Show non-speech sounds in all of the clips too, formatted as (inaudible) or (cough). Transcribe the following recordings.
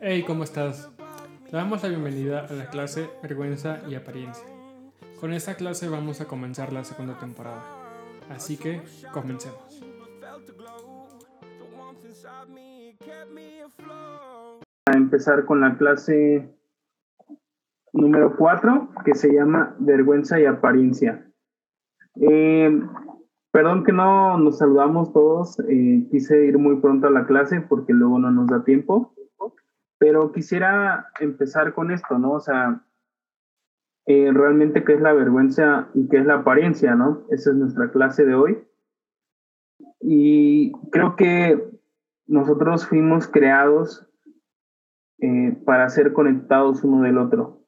Hey, ¿cómo estás? Te damos la bienvenida a la clase Vergüenza y Apariencia. Con esta clase vamos a comenzar la segunda temporada. Así que, comencemos. A empezar con la clase número 4, que se llama Vergüenza y Apariencia. Eh, perdón que no nos saludamos todos, eh, quise ir muy pronto a la clase porque luego no nos da tiempo, pero quisiera empezar con esto, ¿no? O sea, eh, realmente qué es la vergüenza y qué es la apariencia, ¿no? Esa es nuestra clase de hoy. Y creo que nosotros fuimos creados para ser conectados uno del otro.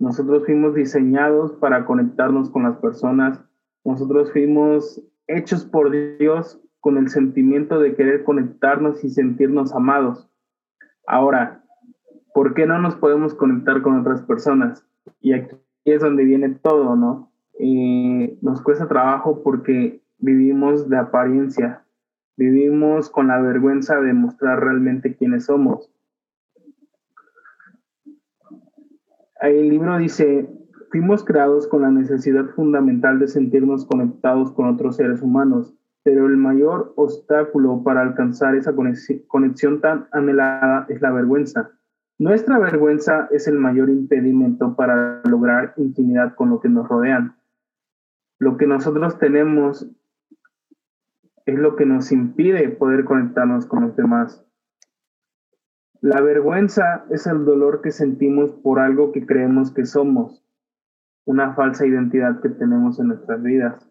Nosotros fuimos diseñados para conectarnos con las personas. Nosotros fuimos hechos por Dios con el sentimiento de querer conectarnos y sentirnos amados. Ahora, ¿por qué no nos podemos conectar con otras personas? Y aquí es donde viene todo, ¿no? nos cuesta trabajo porque vivimos de apariencia, vivimos con la vergüenza de mostrar realmente quiénes somos. El libro dice, Fuimos creados con la necesidad fundamental de sentirnos conectados con otros seres humanos, pero el mayor obstáculo para alcanzar esa conexión tan anhelada es la vergüenza. Nuestra vergüenza es el mayor impedimento para lograr intimidad con lo que nos rodean. Lo que nosotros tenemos es lo que nos impide poder conectarnos con los demás. La vergüenza es el dolor que sentimos por algo que creemos que somos una falsa identidad que tenemos en nuestras vidas.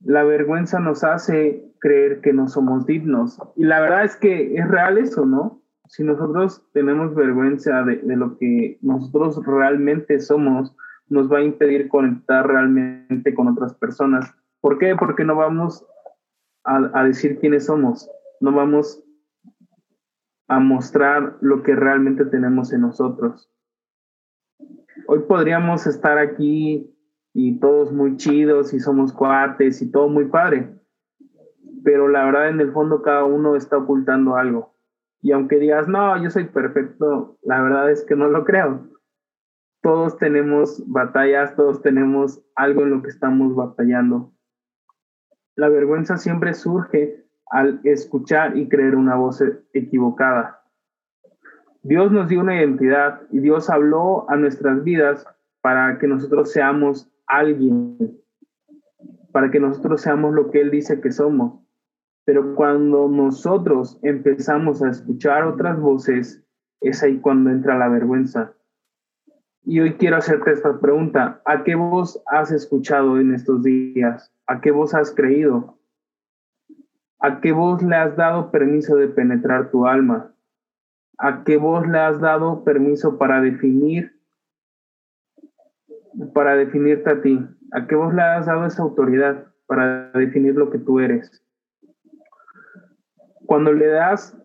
La vergüenza nos hace creer que no somos dignos. Y la verdad es que es real eso, ¿no? Si nosotros tenemos vergüenza de, lo que nosotros realmente somos, nos va a impedir conectar realmente con otras personas. ¿Por qué? Porque no vamos a, a decir quiénes somos, no vamos a mostrar lo que realmente tenemos en nosotros hoy podríamos estar aquí y todos muy chidos y somos cuates y todo muy padre, pero la verdad en el fondo cada uno está ocultando algo. Y aunque digas, no, yo soy perfecto, la verdad es que no lo creo. Todos tenemos batallas, todos tenemos algo en lo que estamos batallando. La vergüenza siempre surge al escuchar y creer una voz equivocada. Dios nos dio una identidad y Dios habló a nuestras vidas para que nosotros seamos alguien, para que nosotros seamos lo que Él dice que somos. Pero cuando nosotros empezamos a escuchar otras voces, es ahí cuando entra la vergüenza. Y hoy quiero hacerte esta pregunta. ¿A qué voz has escuchado en estos días? ¿A qué voz has creído? ¿A qué voz le has dado permiso de penetrar tu alma? A qué vos le has dado permiso para definir, para definirte a ti, a qué vos le has dado esa autoridad para definir lo que tú eres. Cuando le das,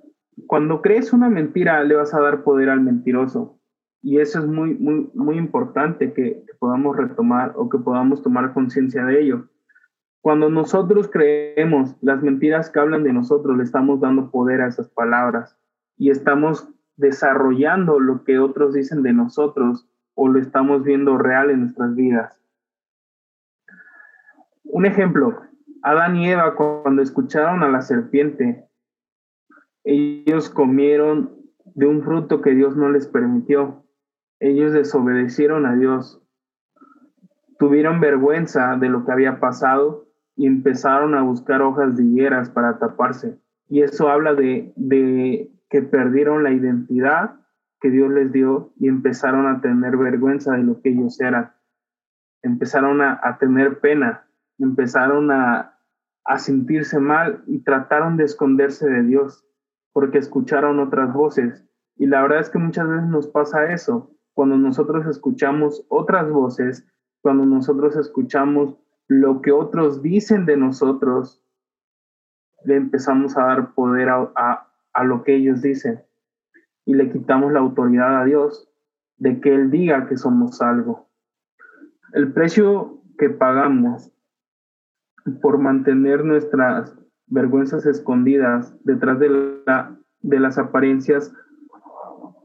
cuando crees una mentira, le vas a dar poder al mentiroso. Y eso es muy, muy, muy importante que, que podamos retomar o que podamos tomar conciencia de ello. Cuando nosotros creemos las mentiras que hablan de nosotros, le estamos dando poder a esas palabras y estamos desarrollando lo que otros dicen de nosotros o lo estamos viendo real en nuestras vidas. Un ejemplo, Adán y Eva cuando escucharon a la serpiente, ellos comieron de un fruto que Dios no les permitió. Ellos desobedecieron a Dios. Tuvieron vergüenza de lo que había pasado y empezaron a buscar hojas de higueras para taparse. Y eso habla de, de que perdieron la identidad que Dios les dio y empezaron a tener vergüenza de lo que ellos eran. Empezaron a, tener pena, empezaron a, a sentirse mal y trataron de esconderse de Dios porque escucharon otras voces. Y la verdad es que muchas veces nos pasa eso. Cuando nosotros escuchamos otras voces, cuando nosotros escuchamos lo que otros dicen de nosotros, le empezamos a dar poder a, a lo que ellos dicen y le quitamos la autoridad a Dios de que Él diga que somos algo. El precio que pagamos por mantener nuestras vergüenzas escondidas detrás de las apariencias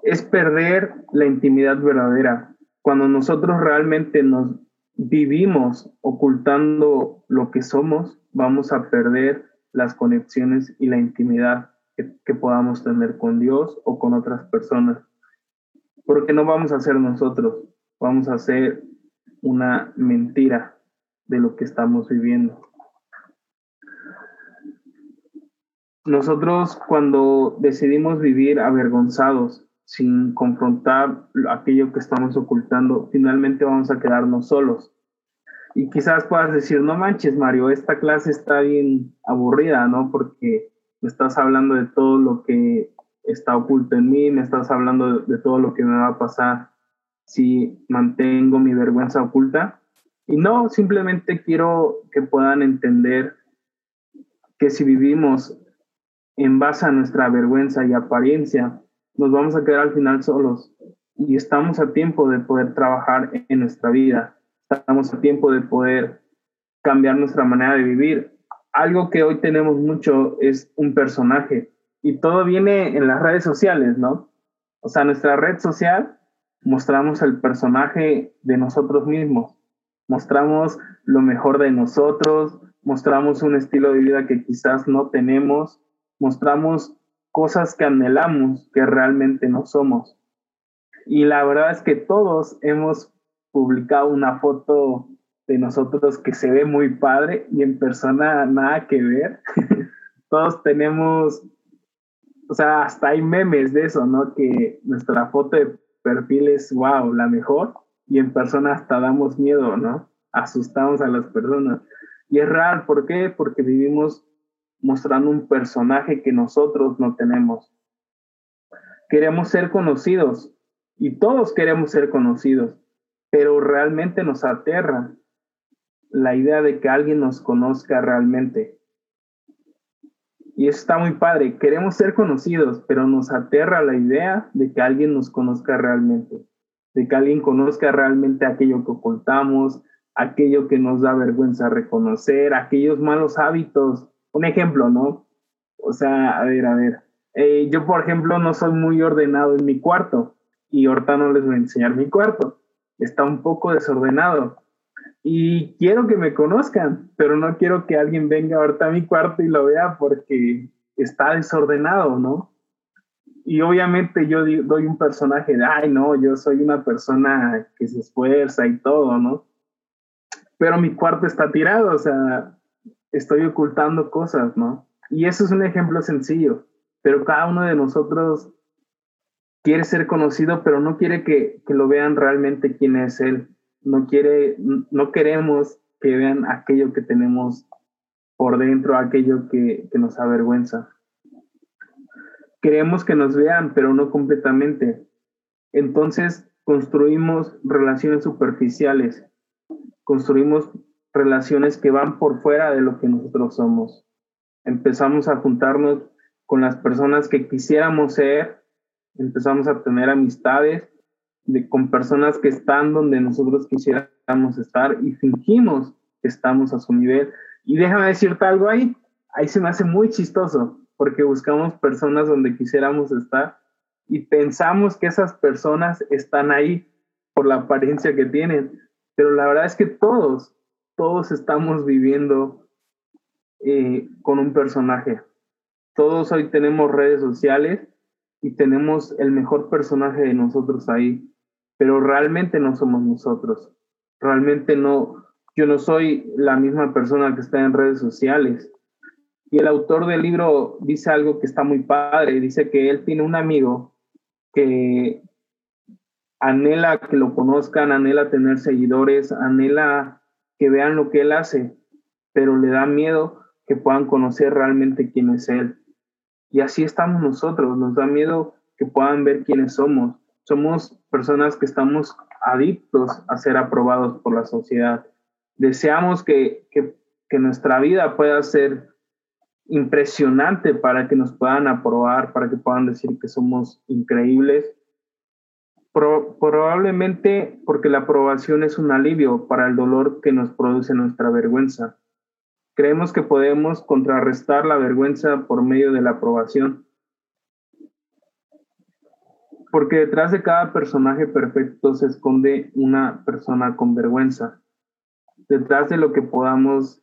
es perder la intimidad verdadera. Cuando nosotros realmente nos vivimos ocultando lo que somos, vamos a perder las conexiones y la intimidad que, podamos tener con Dios o con otras personas. Porque no vamos a ser nosotros, vamos a ser una mentira de lo que estamos viviendo. Nosotros cuando decidimos vivir avergonzados, sin confrontar aquello que estamos ocultando, finalmente vamos a quedarnos solos. Y quizás puedas decir, no manches, Mario, esta clase está bien aburrida, ¿no? Porque me estás hablando de todo lo que está oculto en mí, me estás hablando de, todo lo que me va a pasar si mantengo mi vergüenza oculta. Y no, simplemente quiero que puedan entender que si vivimos en base a nuestra vergüenza y apariencia, nos vamos a quedar al final solos. Y estamos a tiempo de poder trabajar en nuestra vida. Estamos a tiempo de poder cambiar nuestra manera de vivir. Algo que hoy tenemos mucho es un personaje. Y todo viene en las redes sociales, ¿no? O sea, nuestra red social mostramos el personaje de nosotros mismos. Mostramos lo mejor de nosotros, mostramos un estilo de vida que quizás no tenemos, mostramos cosas que anhelamos que realmente no somos. Y la verdad es que todos hemos publicado una foto de nosotros que se ve muy padre y en persona nada que ver. (laughs) todos tenemos, o sea, hasta hay memes de eso, ¿no? Que nuestra foto de perfil es, wow, la mejor y en persona hasta damos miedo, ¿no? Asustamos a las personas. Y es real, ¿por qué? Porque vivimos mostrando un personaje que nosotros no tenemos. Queremos ser conocidos y todos queremos ser conocidos, pero realmente nos aterra la idea de que alguien nos conozca realmente. Y eso está muy padre. Queremos ser conocidos, pero nos aterra la idea de que alguien nos conozca realmente, de que alguien conozca realmente aquello que ocultamos, aquello que nos da vergüenza reconocer, aquellos malos hábitos un ejemplo, ¿no? O sea, a ver, a ver. Eh, yo, por ejemplo, no soy muy ordenado en mi cuarto y ahorita no les voy a enseñar mi cuarto. Está un poco desordenado y quiero que me conozcan, pero no quiero que alguien venga ahorita a mi cuarto y lo vea porque está desordenado, ¿no? Y obviamente yo doy un personaje de, ay, no, yo soy una persona que se esfuerza y todo, ¿no? Pero mi cuarto está tirado, o sea, estoy ocultando cosas, ¿no? Y eso es un ejemplo sencillo, pero cada uno de nosotros quiere ser conocido, pero no quiere que, lo vean realmente quién es él. No quiere, no queremos que vean aquello que tenemos por dentro, aquello que, que nos avergüenza. Queremos que nos vean, pero no completamente. Entonces construimos relaciones superficiales, construimos relaciones que van por fuera de lo que nosotros somos. Empezamos a juntarnos con las personas que quisiéramos ser, empezamos a tener amistades de, con personas que están donde nosotros quisiéramos estar y fingimos que estamos a su nivel. Y déjame decirte algo ahí, ahí se me hace muy chistoso, porque buscamos personas donde quisiéramos estar y pensamos que esas personas están ahí por la apariencia que tienen, pero la verdad es que todos, todos estamos viviendo eh, con un personaje. Todos hoy tenemos redes sociales y tenemos el mejor personaje de nosotros ahí, pero realmente no somos nosotros. Realmente no, yo no soy la misma persona que está en redes sociales. Y el autor del libro dice algo que está muy padre, dice que él tiene un amigo que anhela que lo conozcan, anhela tener seguidores, anhela que vean lo que Él hace, pero le da miedo que puedan conocer realmente quién es Él. Y así estamos nosotros, nos da miedo que puedan ver quiénes somos. Somos personas que estamos adictos a ser aprobados por la sociedad. Deseamos que, que, que nuestra vida pueda ser impresionante para que nos puedan aprobar, para que puedan decir que somos increíbles, probablemente porque la aprobación es un alivio para el dolor que nos produce nuestra vergüenza. Creemos que podemos contrarrestar la vergüenza por medio de la aprobación. Porque detrás de cada personaje perfecto se esconde una persona con vergüenza. Detrás de lo que podamos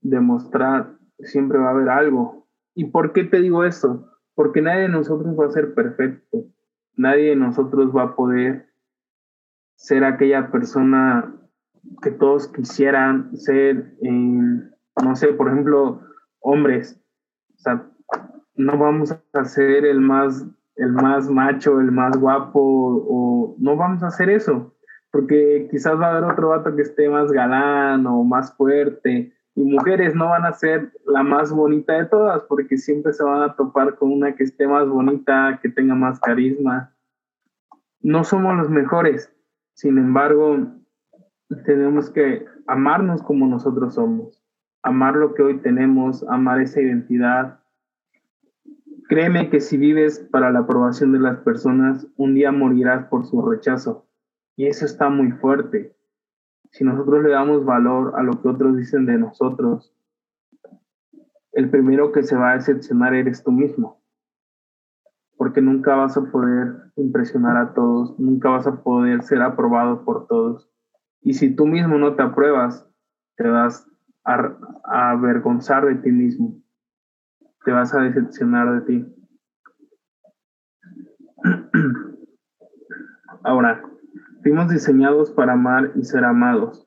demostrar siempre va a haber algo. ¿Y por qué te digo esto? Porque nadie de nosotros va a ser perfecto. Nadie de nosotros va a poder ser aquella persona que todos quisieran ser, no sé, por ejemplo, hombres. O sea, no vamos a ser el más, el más macho, el más guapo, o no vamos a hacer eso, porque quizás va a haber otro vato que esté más galán o más fuerte, y mujeres no van a ser la más bonita de todas, porque siempre se van a topar con una que esté más bonita, que tenga más carisma. No somos los mejores, sin embargo, tenemos que amarnos como nosotros somos, amar lo que hoy tenemos, amar esa identidad. Créeme que si vives para la aprobación de las personas, un día morirás por su rechazo. Y eso está muy fuerte. Si nosotros le damos valor a lo que otros dicen de nosotros, el primero que se va a decepcionar eres tú mismo. Porque nunca vas a poder impresionar a todos, nunca vas a poder ser aprobado por todos. Y si tú mismo no te apruebas, te vas a, avergonzar de ti mismo. Te vas a decepcionar de ti. (clears throat) Ahora, fuimos diseñados para amar y ser amados,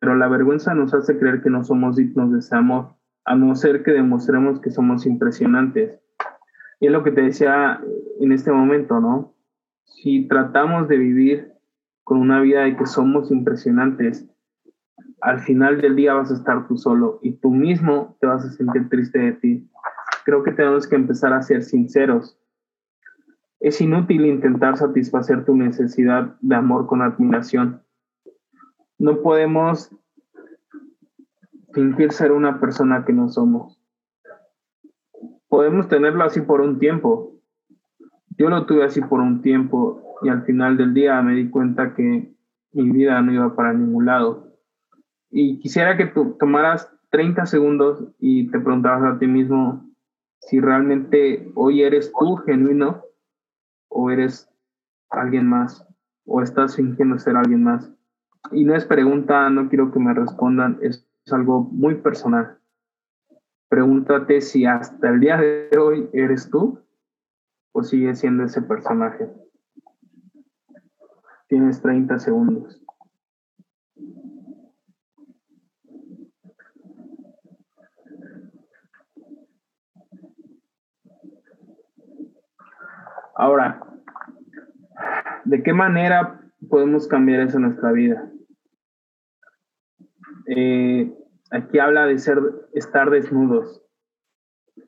pero la vergüenza nos hace creer que no somos dignos de ese amor, a no ser que demostremos que somos impresionantes. Y es lo que te decía en este momento, ¿no? Si tratamos de vivir con una vida de que somos impresionantes, al final del día vas a estar tú solo y tú mismo te vas a sentir triste de ti. Creo que tenemos que empezar a ser sinceros. Es inútil intentar satisfacer tu necesidad de amor con admiración. No podemos fingir ser una persona que no somos. Podemos tenerlo así por un tiempo. Yo lo tuve así por un tiempo y al final del día me di cuenta que mi vida no iba para ningún lado. Y quisiera que tú tomaras 30 segundos y te preguntaras a ti mismo si realmente hoy eres tú genuino o eres alguien más o estás fingiendo ser alguien más. Y no es pregunta, no quiero que me respondan, es, algo muy personal. Pregúntate si hasta el día de hoy eres tú o sigues siendo ese personaje. Tienes 30 segundos. Ahora, ¿de qué manera podemos cambiar eso en nuestra vida? Eh, aquí habla de ser, estar desnudos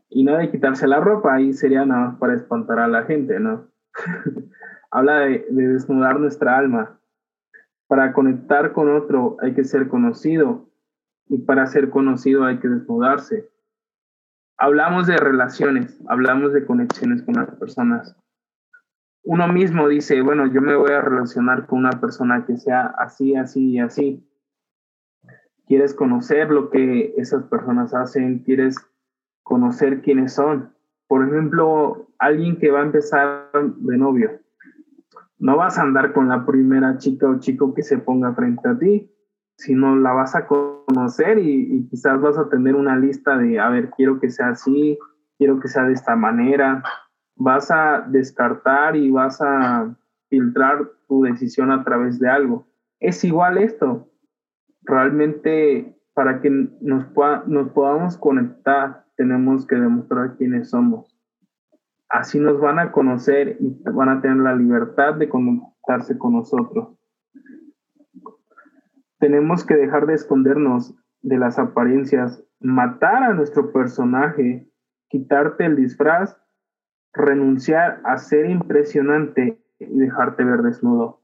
y no de quitarse la ropa, ahí sería nada más para espantar a la gente, ¿no? (laughs) habla de, desnudar nuestra alma. Para conectar con otro hay que ser conocido y para ser conocido hay que desnudarse. Hablamos de relaciones, hablamos de conexiones con las personas. Uno mismo dice, bueno, yo me voy a relacionar con una persona que sea así, así y así. Quieres conocer lo que esas personas hacen, quieres conocer quiénes son. Por ejemplo, alguien que va a empezar de novio no vas a andar con la primera chica o chico que se ponga frente a ti, sino la vas a conocer y, quizás vas a tener una lista de, a ver, quiero que sea así, quiero que sea de esta manera. Vas a descartar y vas a filtrar tu decisión a través de algo. Es igual esto. Realmente para que nos, nos podamos conectar tenemos que demostrar quiénes somos. Así nos van a conocer y van a tener la libertad de conectarse con nosotros. Tenemos que dejar de escondernos de las apariencias, matar a nuestro personaje, quitarte el disfraz, renunciar a ser impresionante y dejarte ver desnudo.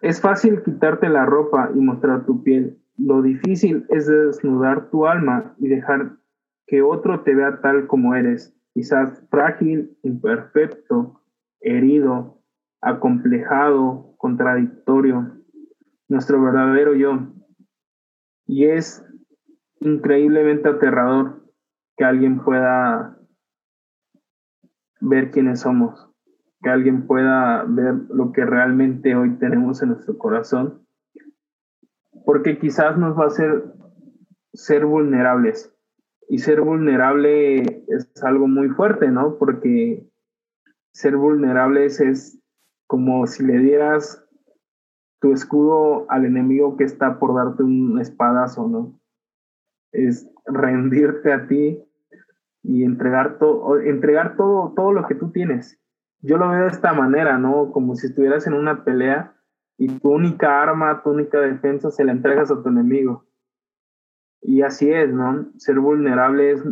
Es fácil quitarte la ropa y mostrar tu piel. Lo difícil es desnudar tu alma y dejar que otro te vea tal como eres, quizás frágil, imperfecto, herido, acomplejado, contradictorio, nuestro verdadero yo. Y es increíblemente aterrador que alguien pueda ver quiénes somos, que alguien pueda ver lo que realmente hoy tenemos en nuestro corazón, porque quizás nos va a hacer ser vulnerables. Y ser vulnerable es algo muy fuerte, ¿no? Porque ser vulnerables es como si le dieras tu escudo al enemigo que está por darte un espadazo, ¿no? Es rendirte a ti y entregar todo, entregar todo, todo lo que tú tienes. Yo lo veo de esta manera, ¿no? Como si estuvieras en una pelea y tu única arma, tu única defensa se la entregas a tu enemigo. Y así es, ¿no? Ser vulnerable es...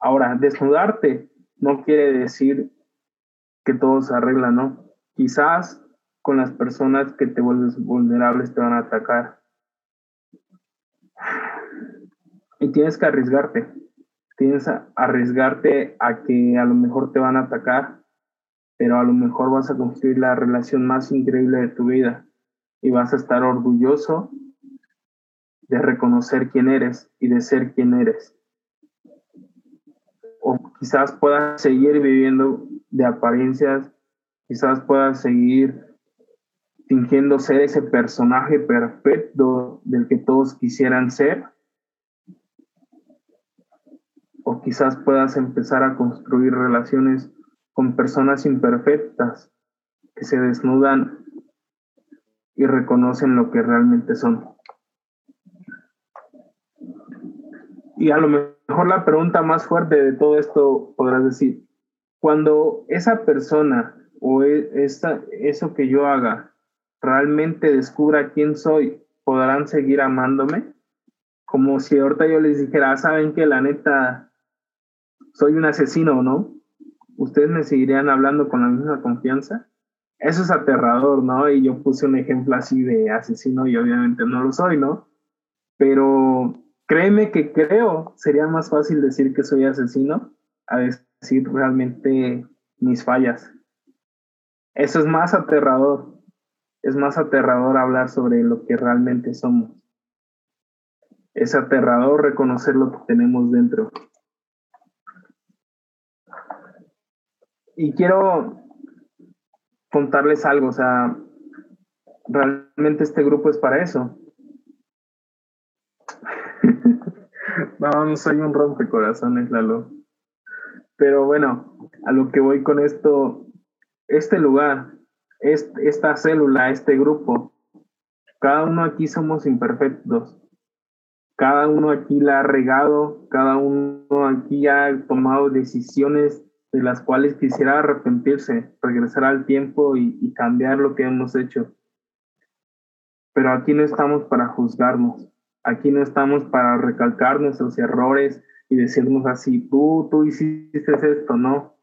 Ahora, desnudarte no quiere decir que todo se arregla, ¿no? Quizás con las personas que te vuelves vulnerables te van a atacar. Y tienes que arriesgarte. Tienes arriesgarte a que a lo mejor te van a atacar, pero a lo mejor vas a construir la relación más increíble de tu vida y vas a estar orgulloso de reconocer quién eres y de ser quien eres. O quizás puedas seguir viviendo de apariencias, quizás puedas seguir fingiendo ser ese personaje perfecto del que todos quisieran ser. O quizás puedas empezar a construir relaciones con personas imperfectas que se desnudan y reconocen lo que realmente son. Y a lo mejor la pregunta más fuerte de todo esto podrás decir, cuando esa persona o e, esa, eso que yo haga realmente descubra quién soy, ¿podrán seguir amándome? Como si ahorita yo les dijera, ah, ¿saben que la neta soy un asesino, no? ¿Ustedes me seguirían hablando con la misma confianza? Eso es aterrador, ¿no? Y yo puse un ejemplo así de asesino y obviamente no lo soy, ¿no? Pero créeme que creo, sería más fácil decir que soy asesino a decir realmente mis fallas. Eso es más aterrador. Es más aterrador hablar sobre lo que realmente somos. Es aterrador reconocer lo que tenemos dentro. Y quiero contarles algo, o sea, realmente este grupo es para eso. (laughs) no, no soy un rompecorazones, Lalo. Pero bueno, a lo que voy con esto, este lugar, esta célula, este grupo, cada uno aquí somos imperfectos. Cada uno aquí la ha regado, cada uno aquí ha tomado decisiones de las cuales quisiera arrepentirse, regresar al tiempo y, cambiar lo que hemos hecho. Pero aquí no estamos para juzgarnos, aquí no estamos para recalcar nuestros errores y decirnos así, tú, tú hiciste esto, no.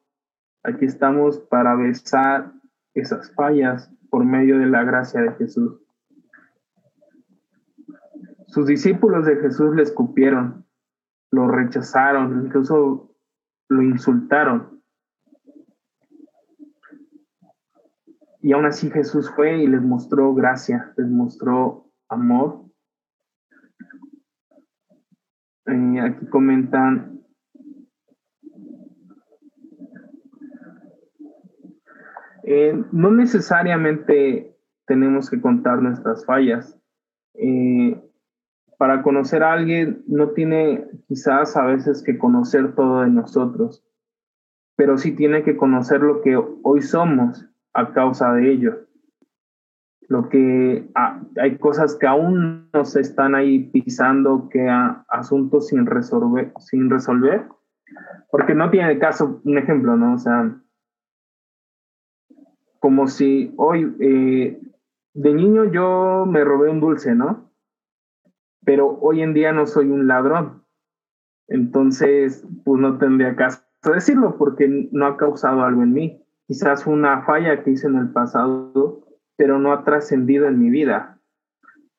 Aquí estamos para besar esas fallas por medio de la gracia de Jesús. Sus discípulos de Jesús le escupieron, lo rechazaron, incluso lo insultaron. Y aún así Jesús fue y les mostró gracia, les mostró amor. Eh, aquí comentan Eh, no necesariamente tenemos que contar nuestras fallas. Eh, para conocer a alguien no tiene quizás a veces que conocer todo de nosotros, pero sí tiene que conocer lo que hoy somos a causa de ello. Lo que hay cosas que aún nos están ahí pisando, que asuntos sin resolver, sin resolver, porque no tiene caso, un ejemplo, ¿no? O sea, como si hoy, eh, de niño yo me robé un dulce, ¿no? Pero hoy en día no soy un ladrón. Entonces, pues no tendría caso decirlo porque no ha causado algo en mí. Quizás una falla que hice en el pasado, pero no ha trascendido en mi vida.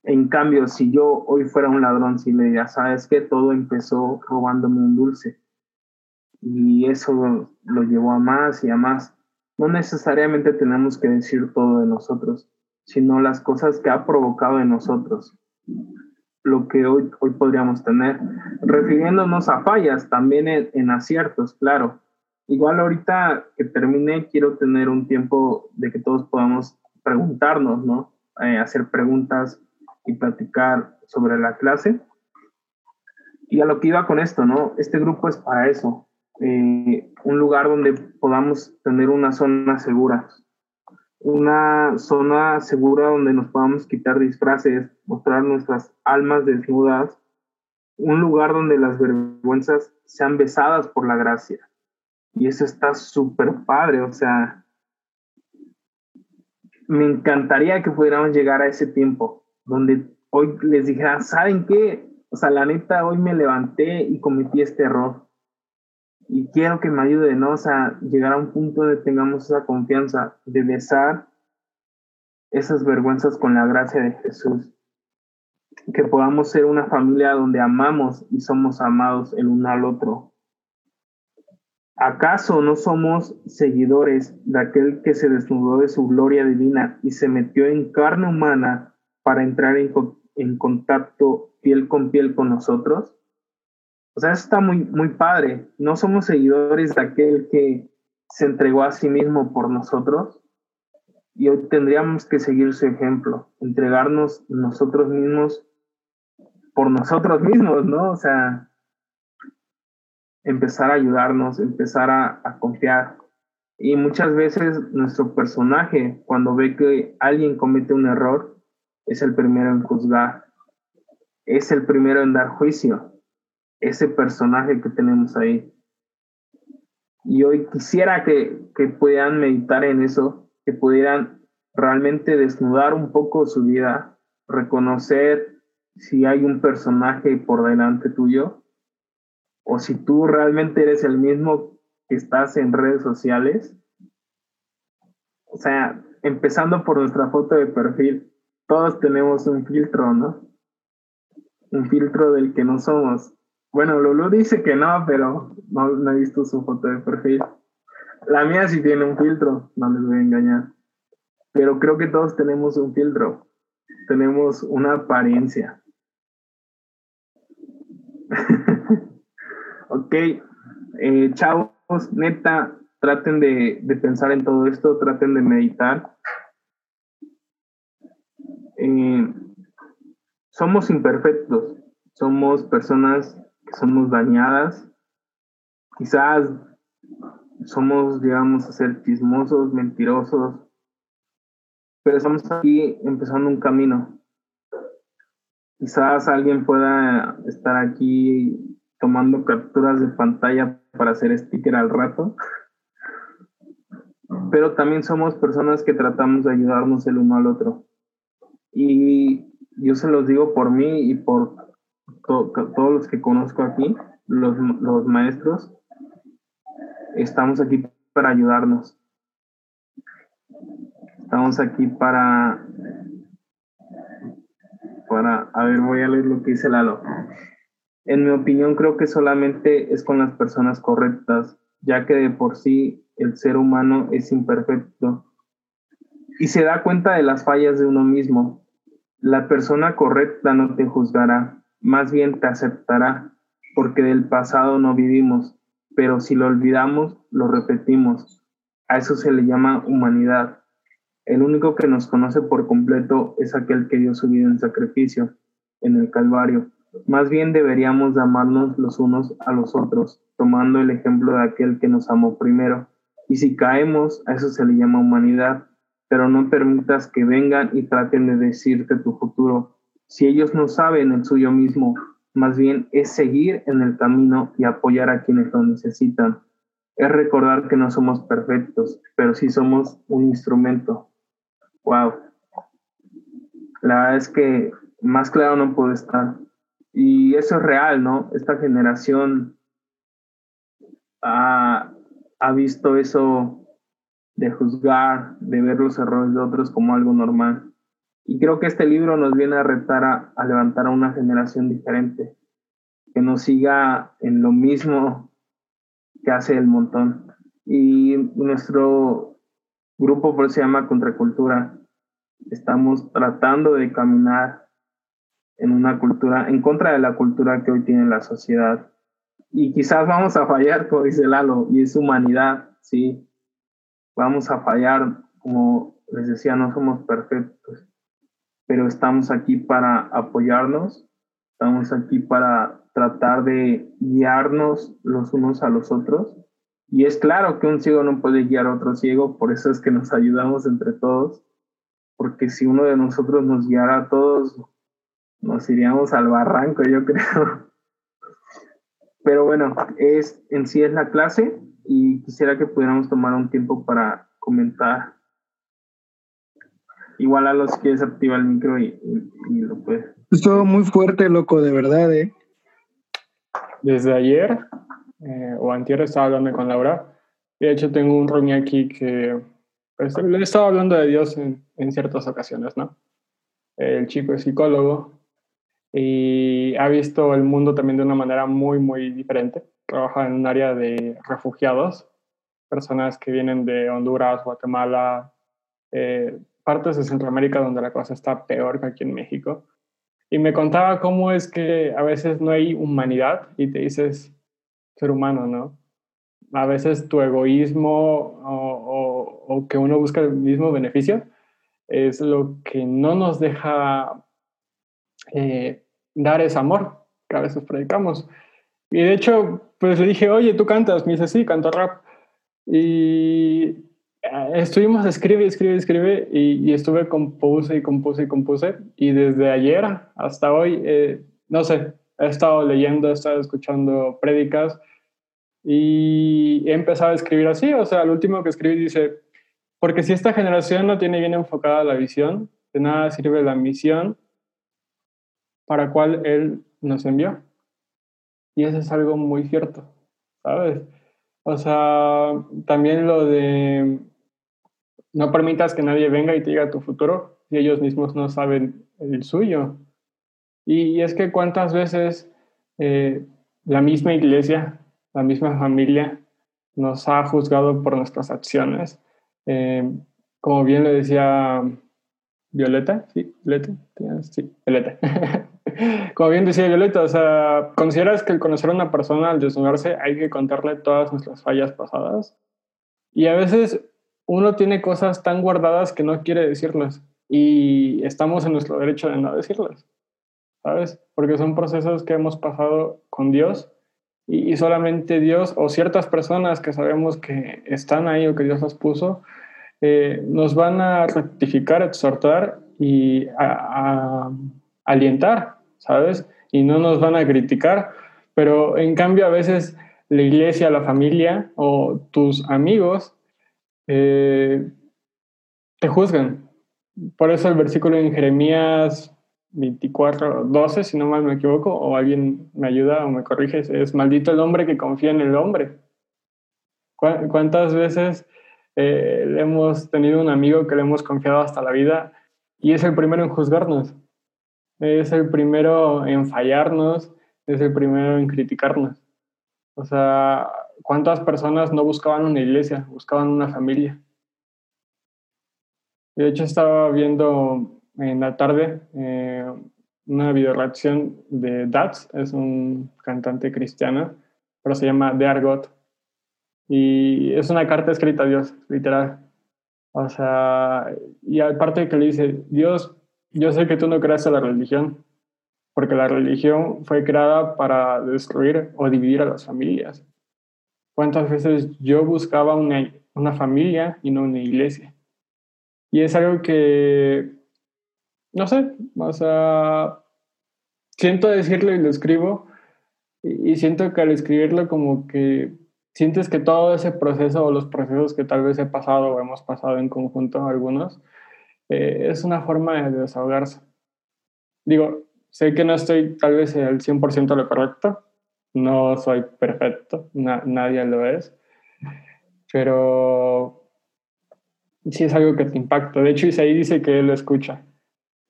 En cambio, si yo hoy fuera un ladrón, si le ya sabes que todo empezó robándome un dulce. Y eso lo llevó a más y a más no necesariamente tenemos que decir todo de nosotros, sino las cosas que ha provocado en nosotros. lo que hoy, hoy podríamos tener, refiriéndonos a fallas, también en, aciertos, claro. Igual ahorita que termine, quiero tener un tiempo de que todos podamos preguntarnos, ¿no? Eh, hacer preguntas y platicar sobre la clase. Y a lo que iba con esto, ¿no? Este grupo es para eso, eh, un lugar donde podamos tener una zona segura, una zona segura donde nos podamos quitar disfraces, mostrar nuestras almas desnudas, un lugar donde las vergüenzas sean besadas por la gracia. Y eso está súper padre, o sea, me encantaría que pudiéramos llegar a ese tiempo donde hoy les dijera, ¿saben qué? O sea, la neta, hoy me levanté y cometí este error y quiero que me ayude, ¿no? O sea, llegar a un punto donde tengamos esa confianza de besar esas vergüenzas con la gracia de Jesús. Que podamos ser una familia donde amamos y somos amados el uno al otro. ¿Acaso no somos seguidores de aquel que se desnudó de su gloria divina y se metió en carne humana para entrar en, en contacto piel con piel con nosotros? O sea, está muy, muy padre. No somos seguidores de aquel que se entregó a sí mismo por nosotros. Y hoy tendríamos que seguir su ejemplo, entregarnos nosotros mismos por nosotros mismos, ¿no? O sea, empezar a ayudarnos, empezar a, a confiar. Y muchas veces nuestro personaje, cuando ve que alguien comete un error, es el primero en juzgar, es el primero en dar juicio ese personaje que tenemos ahí. Y hoy quisiera que, que puedan meditar en eso, que pudieran realmente desnudar un poco su vida, reconocer si hay un personaje por delante tuyo o si tú realmente eres el mismo que estás en redes sociales. O sea, empezando por nuestra foto de perfil, todos tenemos un filtro, ¿no? Un filtro del que no somos. Bueno, Lulu dice que no, pero no, he visto su foto de perfil. La mía sí tiene un filtro, no les voy a engañar. Pero creo que todos tenemos un filtro. Tenemos una apariencia. Ok, eh, chavos, neta, traten de, pensar en todo esto, traten de meditar. Eh, somos imperfectos, somos personas somos dañadas, quizás somos, digamos, a ser chismosos, mentirosos, pero estamos aquí empezando un camino. Quizás alguien pueda estar aquí tomando capturas de pantalla para hacer sticker al rato, pero también somos personas que tratamos de ayudarnos el uno al otro. Y yo se los digo por mí y por todos los que conozco aquí, los, los maestros, estamos aquí para ayudarnos. Estamos aquí para, para, a ver, voy a leer lo que dice Lalo. En mi opinión, creo que solamente es con las personas correctas, ya que de por sí el ser humano es imperfecto y se da cuenta de las fallas de uno mismo. La persona correcta no te juzgará, más bien te aceptará, porque del pasado no vivimos, pero si lo olvidamos, lo repetimos. A eso se le llama humanidad. El único que nos conoce por completo es aquel que dio su vida en sacrificio, en el Calvario. Más bien deberíamos amarnos los unos a los otros, tomando el ejemplo de aquel que nos amó primero. Y si caemos, a eso se le llama humanidad, pero no permitas que vengan y traten de decirte tu futuro, si ellos no saben el suyo mismo, más bien es seguir en el camino y apoyar a quienes lo necesitan. Es recordar que no somos perfectos, pero sí somos un instrumento. Wow. La verdad es que más claro no puede estar. Y eso es real, ¿no? Esta generación ha, ha visto eso de juzgar, de ver los errores de otros como algo normal. Y creo que este libro nos viene a retar a, levantar a una generación diferente, que no siga en lo mismo que hace el montón. Y nuestro grupo por se llama Contracultura. Estamos tratando de caminar en una cultura, en contra de la cultura que hoy tiene la sociedad. Y quizás vamos a fallar, como dice Lalo, y es humanidad, sí. Vamos a fallar, como les decía, no somos perfectos, pero estamos aquí para apoyarnos, estamos aquí para tratar de guiarnos los unos a los otros. Y es claro que un ciego no puede guiar a otro ciego, por eso es que nos ayudamos entre todos, porque si uno de nosotros nos guiara a todos, nos iríamos al barranco, yo creo. Pero bueno, es, en sí es la clase y quisiera que pudiéramos tomar un tiempo para comentar. Igual a los que se activa el micro y, lo puede. Estuvo muy fuerte, loco, de verdad, ¿eh? Desde ayer eh, o antier estaba hablando con Laura. De hecho, tengo un roña aquí que pues, le he estado hablando de Dios en, en ciertas ocasiones, ¿no? El chico es psicólogo y ha visto el mundo también de una manera muy, muy diferente. Trabaja en un área de refugiados, personas que vienen de Honduras, Guatemala, eh, partes de Centroamérica donde la cosa está peor que aquí en México. Y me contaba cómo es que a veces no hay humanidad y te dices ser humano, ¿no? A veces tu egoísmo o, o que uno busca el mismo beneficio es lo que no nos deja eh, dar ese amor que a veces predicamos. Y de hecho, pues le dije, oye, ¿tú cantas? Me dice, sí, canto rap. Y eh, estuvimos, escribe, escribe, escribe, y, y estuve compuse y compuse y compuse. Y desde ayer hasta hoy, eh, no sé, he estado leyendo, he estado escuchando prédicas y he empezado a escribir así. O sea, el último que escribí dice, porque si esta generación no tiene bien enfocada la visión, de nada sirve la misión para cual Él nos envió. Y eso es algo muy cierto, ¿sabes? O sea, también lo de no permitas que nadie venga y te diga tu futuro si ellos mismos no saben el suyo. Y, es que cuántas veces eh, la misma iglesia, la misma familia nos ha juzgado por nuestras acciones. Eh, como bien lo decía Violeta, sí, Violeta, sí, Violeta. (laughs) (laughs) Como bien decía Violeta, o sea, ¿consideras que el conocer a una persona al desnudarse hay que contarle todas nuestras fallas pasadas? Y a veces uno tiene cosas tan guardadas que no quiere decirlas y estamos en nuestro derecho de no decirlas, ¿sabes? Porque son procesos que hemos pasado con Dios y, solamente Dios o ciertas personas que sabemos que están ahí o que Dios las puso, eh, nos van a rectificar, exhortar y a ¿sabes? Y no nos van a criticar, pero en cambio a veces la iglesia, la familia o tus amigos eh, te juzgan. Por eso el versículo en Jeremías 24, 12, si no mal me equivoco, o alguien me ayuda o me corrige, es maldito el hombre que confía en el hombre. ¿Cuántas veces eh, hemos tenido un amigo que le hemos confiado hasta la vida y es el primero en juzgarnos? Es el primero en fallarnos, es el primero en criticarnos. O sea, ¿cuántas personas no buscaban una iglesia, buscaban una familia? De hecho, estaba viendo en la tarde eh, una video reacción de Dats, es un cantante cristiano, pero se llama The Argot. Y es una carta escrita a Dios, literal. O sea, y aparte que le dice, Dios, yo sé que tú no creas la religión, porque la religión fue creada para destruir o dividir a las familias. ¿Cuántas veces yo buscaba una, una familia y no una iglesia? Y es algo que, no sé, o sea, siento decirlo y lo escribo, y, siento que al escribirlo como que sientes que todo ese proceso o los procesos que tal vez he pasado o hemos pasado en conjunto algunos, eh, es una forma de desahogarse. Digo, sé que no estoy tal vez al 100% de lo correcto, no soy perfecto, nadie lo es, pero sí es algo que te impacta. De hecho, Isaí dice que él lo escucha.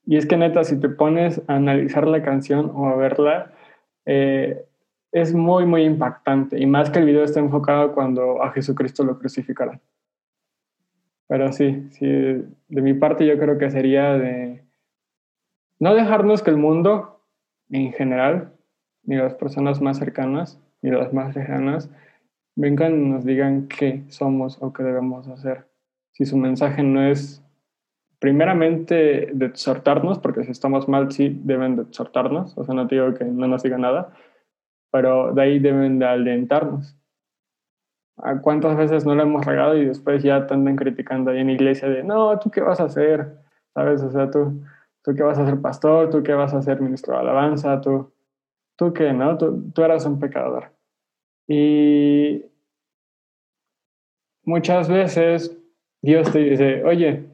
Y es que neta, si te pones a analizar la canción o a verla, eh, es muy, muy impactante. Y más que el video está enfocado cuando a Jesucristo lo crucificaron. Pero sí, sí, de mi parte yo creo que sería de no dejarnos que el mundo en general, ni las personas más cercanas, ni las más lejanas, vengan y nos digan qué somos o qué debemos hacer. Si su mensaje no es primeramente de exhortarnos, porque si estamos mal sí deben de exhortarnos, o sea, no digo que no nos diga nada, pero de ahí deben de alentarnos. ¿A cuántas veces no lo hemos regado y después ya te andan criticando ahí en iglesia de, no, ¿tú qué vas a hacer? ¿Sabes? O sea, tú, tú qué vas a ser pastor, tú qué vas a ser ministro de alabanza, tú, tú qué, ¿no? Tú, tú eras un pecador. Y muchas veces Dios te dice, oye,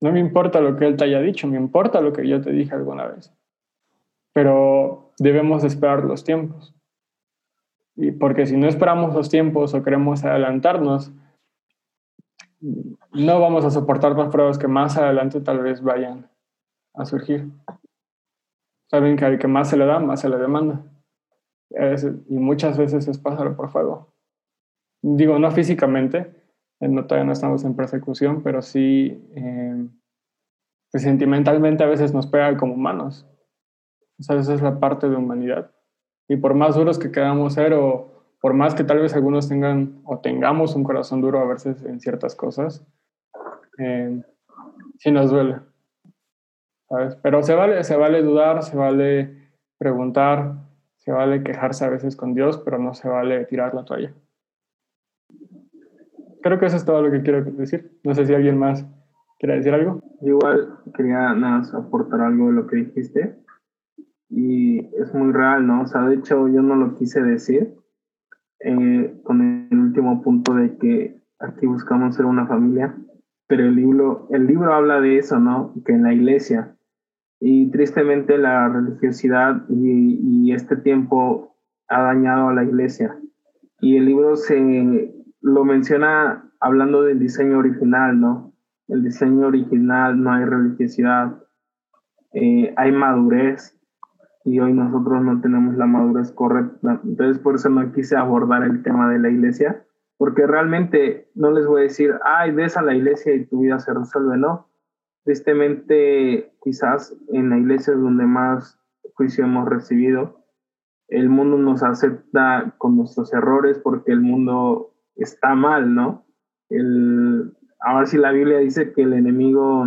no me importa lo que Él te haya dicho, me importa lo que yo te dije alguna vez. Pero debemos esperar los tiempos. Y porque si no esperamos los tiempos o queremos adelantarnos, no vamos a soportar las pruebas que más adelante tal vez vayan a surgir. Saben que al que más se le da, más se le demanda. y muchas veces es pasar por fuego. Digo, no físicamente, no, todavía no estamos en persecución, pero sí eh, pues sentimentalmente a veces nos pega como humanos. O sea, esa es la parte de humanidad. Y por más duros que queramos ser o por más que tal vez algunos tengan o tengamos un corazón duro a veces en ciertas cosas, eh, sí nos duele. ¿sabes? Pero se vale, se vale dudar, se vale preguntar, se vale quejarse a veces con Dios, pero no se vale tirar la toalla. Creo que eso es todo lo que quiero decir. No sé si alguien más quiere decir algo. Igual quería nada más aportar algo de lo que dijiste y es muy real, ¿no? O sea, de hecho yo no lo quise decir eh, con el último punto de que aquí buscamos ser una familia, pero el libro, el libro habla de eso, ¿no? Que en la iglesia y tristemente la religiosidad y, y este tiempo ha dañado a la iglesia y el libro se lo menciona hablando del diseño original, ¿no? El diseño original no hay religiosidad, eh, hay madurez, y hoy nosotros no tenemos la madurez correcta. Entonces por eso no quise abordar el tema de la iglesia, porque realmente no les voy a decir, ay, ves a la iglesia y tu vida se resuelve, no. Tristemente, quizás en la iglesia es donde más juicio hemos recibido. El mundo nos acepta con nuestros errores porque el mundo está mal, ¿no? El, ahora si la Biblia dice que el enemigo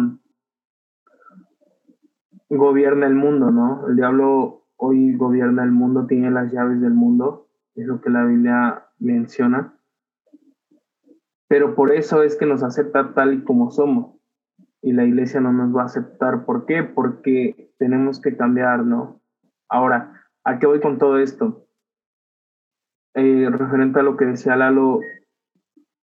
gobierna el mundo, ¿no? El diablo hoy gobierna el mundo, tiene las llaves del mundo, es lo que la Biblia menciona. Pero por eso es que nos acepta tal y como somos. Y la iglesia no nos va a aceptar. ¿Por qué? Porque tenemos que cambiar, ¿no? Ahora, ¿a qué voy con todo esto? Eh, referente a lo que decía Lalo,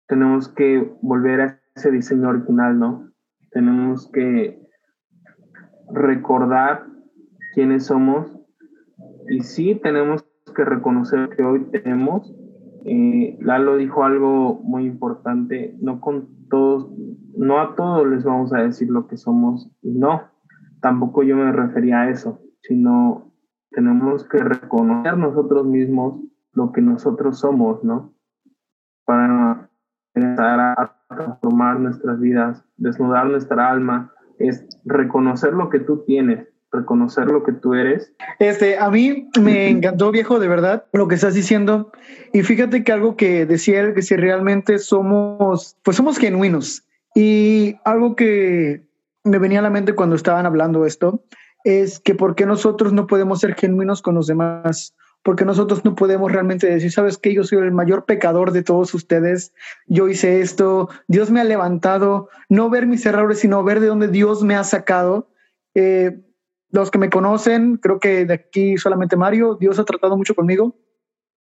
tenemos que volver a ese diseño original, ¿no? Tenemos que recordar quiénes somos y sí tenemos que reconocer que hoy tenemos. Eh, Lalo dijo algo muy importante, no con todos, no a todos les vamos a decir lo que somos, no, tampoco yo me refería a eso, sino tenemos que reconocer nosotros mismos lo que nosotros somos, ¿no? Para empezar a transformar nuestras vidas, desnudar nuestra alma, es reconocer lo que tú tienes, reconocer lo que tú eres. Este, a mí me encantó, viejo, de verdad, lo que estás diciendo. Y fíjate que algo que decía él, que si realmente somos, pues somos genuinos. Y algo que me venía a la mente cuando estaban hablando esto, es que por qué nosotros no podemos ser genuinos con los demás porque nosotros no podemos realmente decir, sabes que yo soy el mayor pecador de todos ustedes, yo hice esto, Dios me ha levantado, no ver mis errores, sino ver de dónde Dios me ha sacado. Eh, los que me conocen, creo que de aquí solamente Mario, Dios ha tratado mucho conmigo.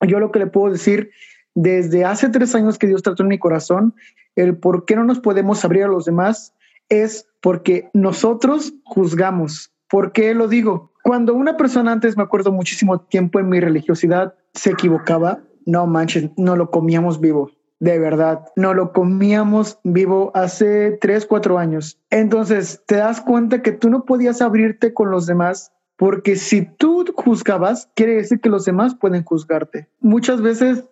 Yo lo que le puedo decir, desde hace tres años que Dios trató en mi corazón, el por qué no nos podemos abrir a los demás es porque nosotros juzgamos. ¿Por qué lo digo? Cuando una persona antes, me acuerdo muchísimo tiempo en mi religiosidad, se equivocaba, no manches, no lo comíamos vivo. De verdad, no lo comíamos vivo hace tres, cuatro años. Entonces, te das cuenta que tú no podías abrirte con los demás porque si tú juzgabas, quiere decir que los demás pueden juzgarte. Muchas veces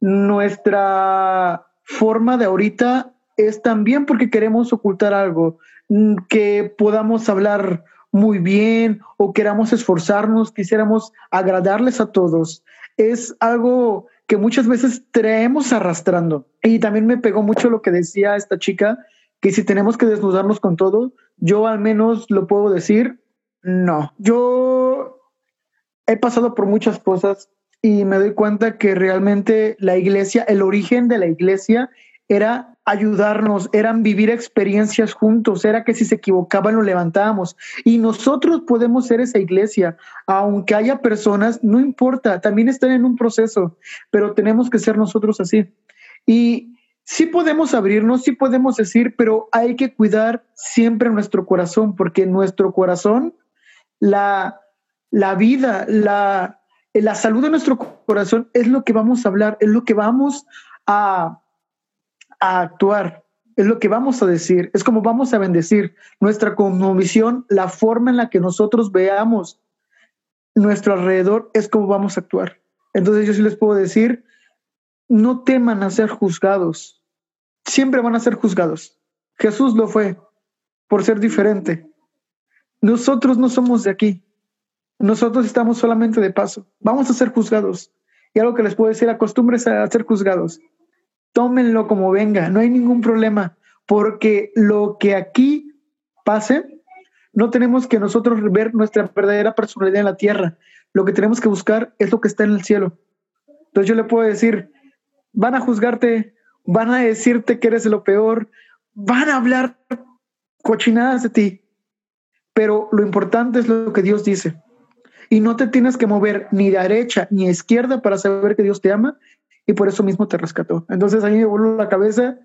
nuestra forma de ahorita es también porque queremos ocultar algo, que podamos hablar muy bien o queramos esforzarnos, quisiéramos agradarles a todos. Es algo que muchas veces traemos arrastrando. Y también me pegó mucho lo que decía esta chica, que si tenemos que desnudarnos con todo, yo al menos lo puedo decir, no. Yo he pasado por muchas cosas y me doy cuenta que realmente la iglesia, el origen de la iglesia era ayudarnos, eran vivir experiencias juntos, era que si se equivocaban lo levantábamos. Y nosotros podemos ser esa iglesia, aunque haya personas, no importa, también están en un proceso, pero tenemos que ser nosotros así. Y sí podemos abrirnos, sí podemos decir, pero hay que cuidar siempre nuestro corazón, porque nuestro corazón, la, la vida, la, la salud de nuestro corazón es lo que vamos a hablar, es lo que vamos a a actuar, es lo que vamos a decir, es como vamos a bendecir nuestra visión, la forma en la que nosotros veamos nuestro alrededor es como vamos a actuar. Entonces yo sí les puedo decir, no teman a ser juzgados, siempre van a ser juzgados. Jesús lo fue por ser diferente. Nosotros no somos de aquí, nosotros estamos solamente de paso, vamos a ser juzgados. Y algo que les puedo decir, acostúmbrense a ser juzgados tómenlo como venga, no hay ningún problema, porque lo que aquí pase, no tenemos que nosotros ver nuestra verdadera personalidad en la tierra. Lo que tenemos que buscar es lo que está en el cielo. Entonces yo le puedo decir, van a juzgarte, van a decirte que eres lo peor, van a hablar cochinadas de ti, pero lo importante es lo que Dios dice. Y no te tienes que mover ni de derecha ni izquierda para saber que Dios te ama y por eso mismo te rescató. Entonces ahí me voló la cabeza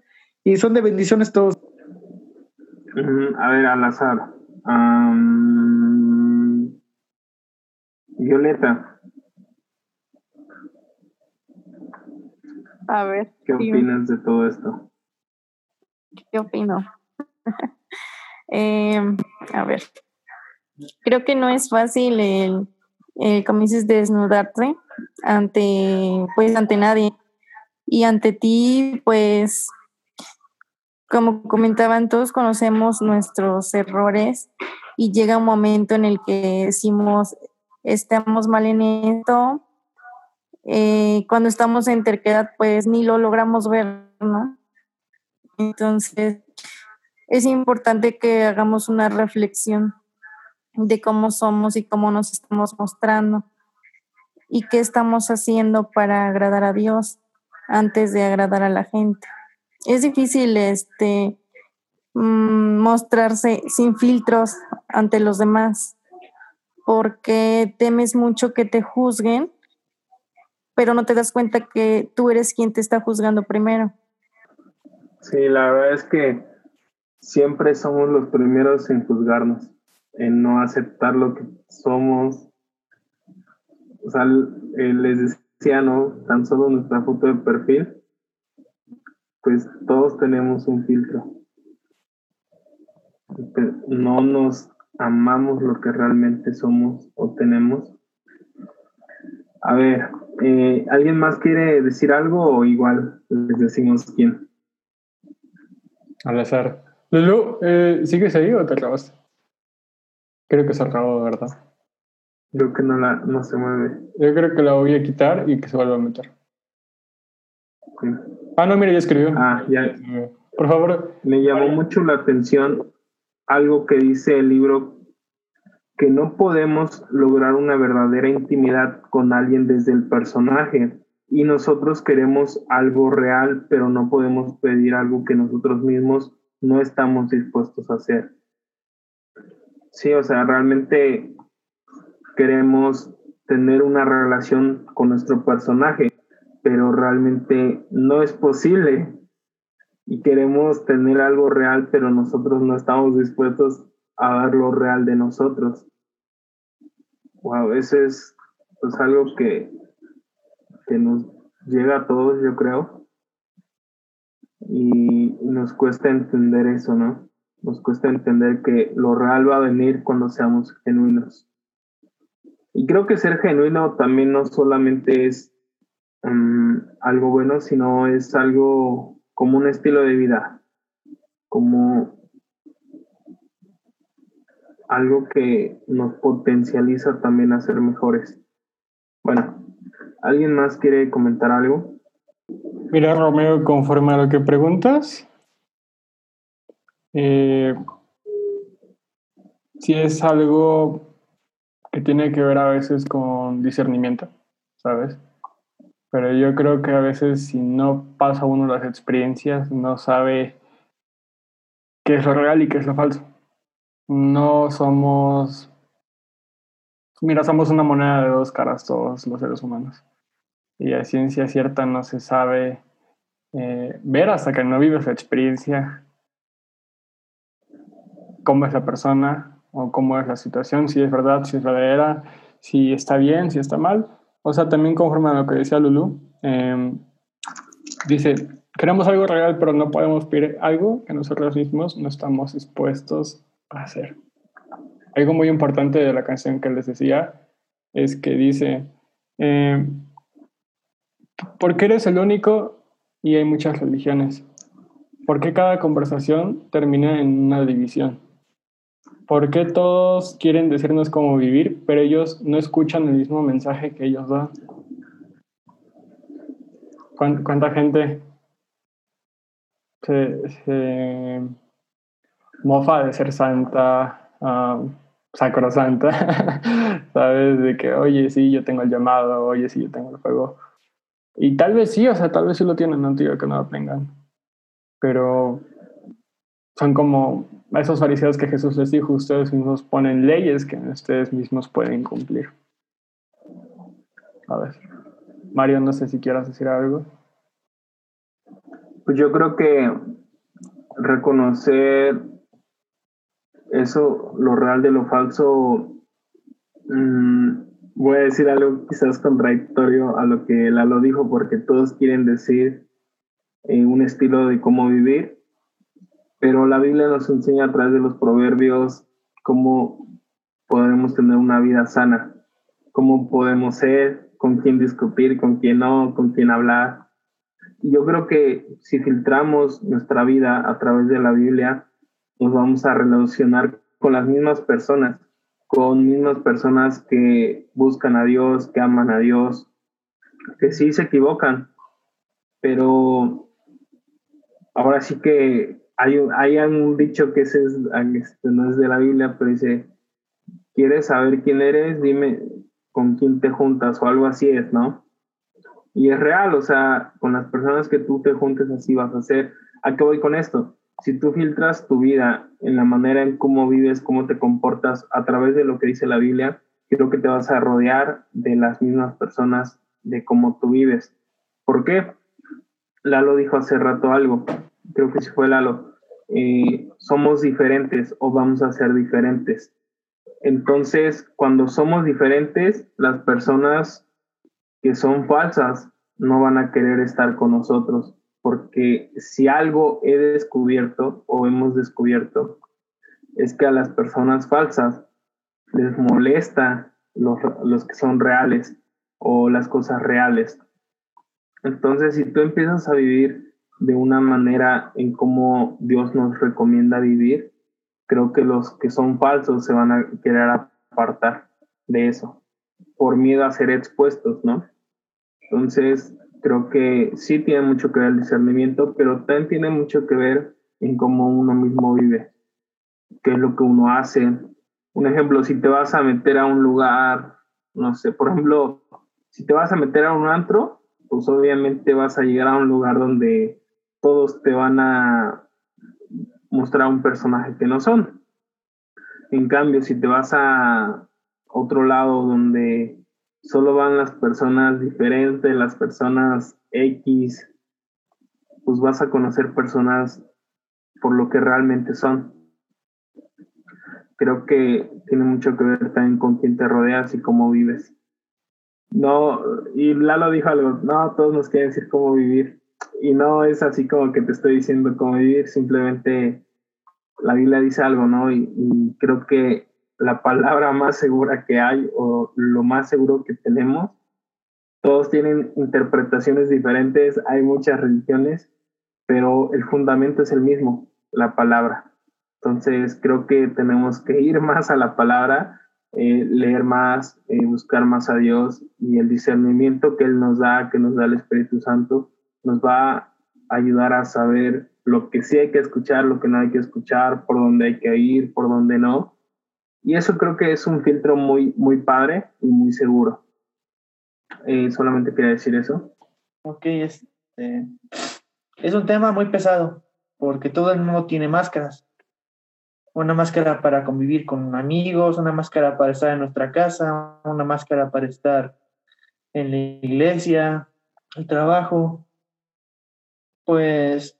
y son de bendiciones todos. A ver, al azar. Violeta. A ver. ¿Qué opinas de todo esto? ¿Qué opino? (laughs) Em, a ver. Creo que no es fácil el, el como dices, desnudarte ante, pues, ante nadie. Y ante ti, pues, como comentaban, todos conocemos nuestros errores y llega un momento en el que decimos, estamos mal en esto. Eh, cuando estamos en terquedad, pues ni lo logramos ver, ¿no? Entonces, es importante que hagamos una reflexión de cómo somos y cómo nos estamos mostrando y qué estamos haciendo para agradar a Dios antes de agradar a la gente. Es difícil este mm, mostrarse sin filtros ante los demás porque temes mucho que te juzguen, pero no te das cuenta que tú eres quien te está juzgando primero. Sí, la verdad es que siempre somos los primeros en juzgarnos, en no aceptar lo que somos, o sea, eh, les decía, ¿no? Tan solo nuestra foto de perfil, pues todos tenemos un filtro. No nos amamos lo que realmente somos o tenemos. A ver, eh, ¿alguien más quiere decir algo o igual les decimos quién? Al azar. Lulu, eh, ¿sigues ahí o te acabaste? Creo que se acabó, ¿verdad? Creo que no, la, no se mueve. Yo creo que la voy a quitar y que se vuelva a meter. Ah, no, mira, ya escribió. Ah, ya. Por favor. Me llamó mucho la atención algo que dice el libro, que no podemos lograr una verdadera intimidad con alguien desde el personaje y nosotros queremos algo real, pero no podemos pedir algo que nosotros mismos no estamos dispuestos a hacer. Sí, o sea, realmente queremos tener una relación con nuestro personaje, pero realmente no es posible. Y queremos tener algo real, pero nosotros no estamos dispuestos a dar lo real de nosotros. Wow, eso es pues, algo que, que nos llega a todos, yo creo. Y nos cuesta entender eso, ¿no? Nos cuesta entender que lo real va a venir cuando seamos genuinos. Y creo que ser genuino también no solamente es mm, algo bueno, sino es algo como un estilo de vida, como algo que nos potencializa también a ser mejores. Bueno, ¿alguien más quiere comentar algo? Mira, Romeo, conforme a lo que preguntas, eh, si es algo que tiene que ver a veces con discernimiento, ¿sabes? Pero yo creo que a veces si no pasa uno las experiencias, no sabe qué es lo real y qué es lo falso. No somos... Mira, somos una moneda de dos caras todos los seres humanos. Y a ciencia cierta no se sabe eh, ver hasta que no vives la experiencia cómo es la persona o cómo es la situación, si es verdad, si es verdadera, si está bien, si está mal. O sea, también conforme a lo que decía Lulu, em, dice, queremos algo real, pero no podemos pedir algo que nosotros mismos no estamos dispuestos a hacer. Algo muy importante de la canción que les decía es que dice, eh, porque eres el único y hay muchas religiones? ¿Por qué cada conversación termina en una división? ¿Por qué todos quieren decirnos cómo vivir, pero ellos no escuchan el mismo mensaje que ellos dan? ¿Cuánta gente se, mofa de ser santa, uh, sacrosanta? (laughs) ¿Sabes? De que, oye, sí, yo tengo el llamado, oye, sí, yo tengo el fuego. Y tal vez sí, o sea, tal vez sí lo tienen, no digo que no lo tengan. Pero son como esos fariseos que Jesús les dijo, ustedes mismos ponen leyes que ustedes mismos pueden cumplir. A ver, Mario, no sé si quieras decir algo. Pues yo creo que reconocer eso, lo real de lo falso, mmm, voy a decir algo quizás contradictorio a lo que Lalo dijo, porque todos quieren decir eh, un estilo de cómo vivir, pero la Biblia nos enseña a través de los proverbios cómo podemos tener una vida sana, cómo podemos ser, con quién discutir, con quién no, con quién hablar. Yo creo que si filtramos nuestra vida a través de la Biblia, nos vamos a relacionar con las mismas personas con mismas personas que buscan a Dios, que aman a Dios, que sí se equivocan, pero ahora sí que hay, hay un dicho que ese es, este, no es de la Biblia, pero dice, ¿quieres saber quién eres? Dime con quién te juntas o algo así es, ¿no? Y es real, o sea, con las personas que tú te juntes así vas a ser. ¿A qué voy con esto? si tú filtras tu vida en la manera en cómo vives, cómo te comportas a través de lo que dice la Biblia, creo que te vas a rodear de las mismas personas de cómo tú vives. ¿Por qué? Lalo dijo hace rato algo, creo que sí fue Lalo, eh, somos diferentes o vamos a ser diferentes. Entonces, cuando somos diferentes, las personas que son falsas no van a querer estar con nosotros porque si algo he descubierto o hemos descubierto es que a las personas falsas les molesta los, los que son reales o las cosas reales. Entonces, si tú empiezas a vivir de una manera en cómo Dios nos recomienda vivir, creo que los que son falsos se van a querer apartar de eso, por miedo a ser expuestos, ¿no? Entonces, creo que sí tiene mucho que ver el discernimiento, pero también tiene mucho que ver en cómo uno mismo vive, qué es lo que uno hace. Un ejemplo, si te vas a meter a un lugar, no sé, por ejemplo, si te vas a meter a un antro, pues obviamente vas a llegar a un lugar donde todos te van a mostrar un personaje que no son. En cambio, si te vas a otro lado donde solo van las personas diferentes, las personas X, pues vas a conocer personas por lo que realmente son. Creo que tiene mucho que ver también con quién te rodeas y cómo vives. No, y Lalo dijo algo, no, todos nos quieren decir cómo vivir. Y no es así como que te estoy diciendo cómo vivir, simplemente la Biblia dice algo, ¿no? y creo que la palabra más segura que hay o lo más seguro que tenemos. Todos tienen interpretaciones diferentes, hay muchas religiones, pero el fundamento es el mismo, la palabra. Entonces creo que tenemos que ir (laughs) más a la palabra, eh, leer más, eh, buscar más a Dios y el discernimiento que Él nos da, que nos da el Espíritu Santo, nos va a ayudar a saber lo que sí hay que escuchar, lo que no hay que escuchar, por dónde hay que ir, por dónde no. Y eso creo que es un filtro muy, muy padre y muy seguro. Eh, solamente quería decir eso. Ok, este, es un tema muy pesado porque todo el mundo tiene máscaras. Una máscara para convivir con amigos, una máscara para estar en nuestra casa, una máscara para estar en la iglesia, el trabajo. Pues,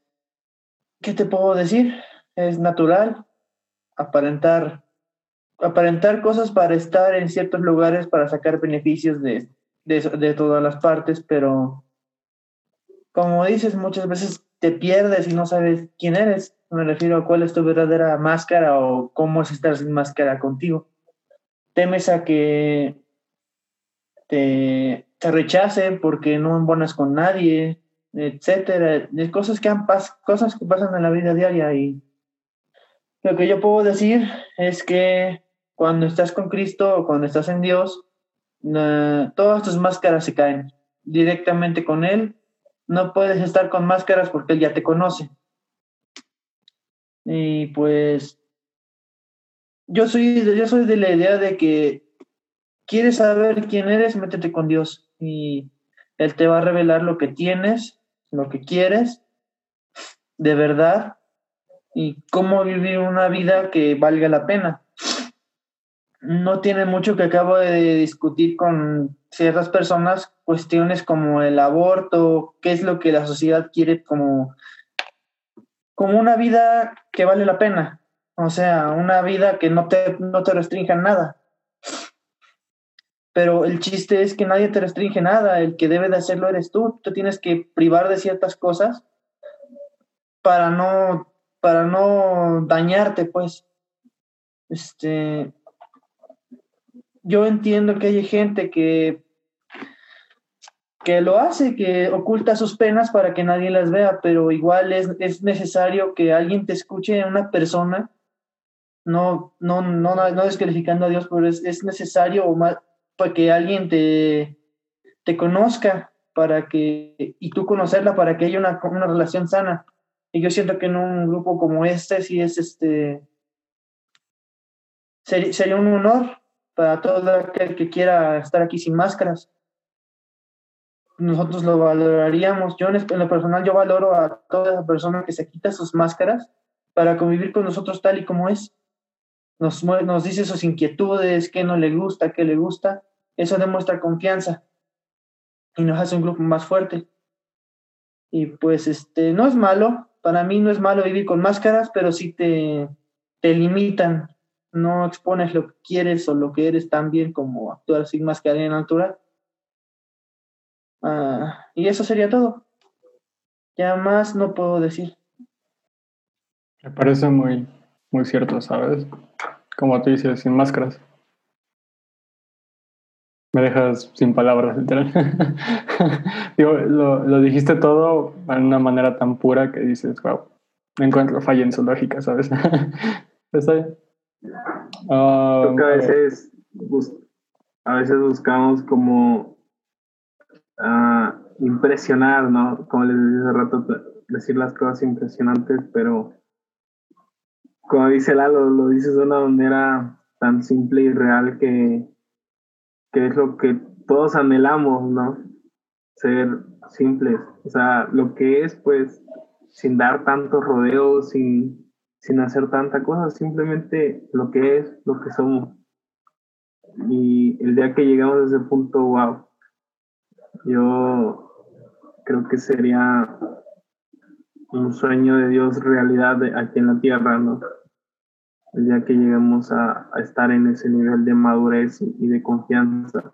¿qué te puedo decir? Es natural aparentar aparentar cosas para estar en ciertos lugares, para sacar beneficios de, de, todas las partes, pero como dices, muchas veces te pierdes y no sabes quién eres. Me refiero a cuál es tu verdadera máscara o cómo es estar sin máscara contigo. Temes a que te, te rechacen porque no embonas con nadie, etcétera. Cosas que, han cosas que pasan en la vida diaria y lo que yo puedo decir es que cuando estás con Cristo o cuando estás en Dios, todas tus máscaras se caen directamente con Él. No puedes estar con máscaras porque Él ya te conoce. Y pues yo soy, yo soy de la idea de que quieres saber quién eres, métete con Dios y Él te va a revelar lo que tienes, lo que quieres, de verdad, y cómo vivir una vida que valga la pena no tiene mucho que acabo de discutir con ciertas personas cuestiones como el aborto, qué es lo que la sociedad quiere como, como una vida que vale la pena, o sea, una vida que no te, no te restrinja nada. Pero el chiste es que nadie te restringe nada, el que debe de hacerlo eres tú, tú tienes que privar de ciertas cosas para no, para no dañarte, pues. Este, yo entiendo que hay gente que, que lo hace, que oculta sus penas para que nadie las vea, pero igual es, es necesario que alguien te escuche, una persona, no, no, no, no descalificando a Dios, pero es, es necesario para que alguien te, te conozca para que, y tú conocerla para que haya una, una relación sana. Y yo siento que en un grupo como este, sí es este, sería un honor para todo aquel que quiera estar aquí sin máscaras. Nosotros lo valoraríamos. Yo en lo personal yo valoro a toda persona que se quita sus máscaras para convivir con nosotros tal y como es. Nos, dice sus inquietudes, qué no le gusta, qué le gusta. Eso demuestra confianza y nos hace un grupo más fuerte. Y pues este, no es malo, para mí no es malo vivir con máscaras, pero sí te, te limitan no expones lo que quieres o lo que eres tan bien como actuar sin máscara en natural. Ah, y eso sería todo. Ya más no puedo decir. Me parece muy, muy cierto, ¿sabes? Como tú dices, sin máscaras. Me dejas sin palabras, literal. (laughs) Digo, lo, lo, dijiste todo de una manera tan pura que dices, wow, me encuentro falla en su lógica, ¿sabes? (laughs) Está bien. Ah, a veces, a veces buscamos como uh, impresionar, ¿no? Como les dije hace rato, decir las cosas impresionantes, pero como dice Lalo, lo dices de una manera tan simple y real que, que es lo que todos anhelamos, ¿no? Ser simples. O sea, lo que es, pues, sin dar tantos rodeos, sin sin hacer tanta cosa, simplemente lo que es, lo que somos. Y el día que llegamos a ese punto, wow, yo creo que sería un sueño de Dios realidad aquí en la tierra, ¿no? El día que lleguemos a, estar en ese nivel de madurez y de confianza.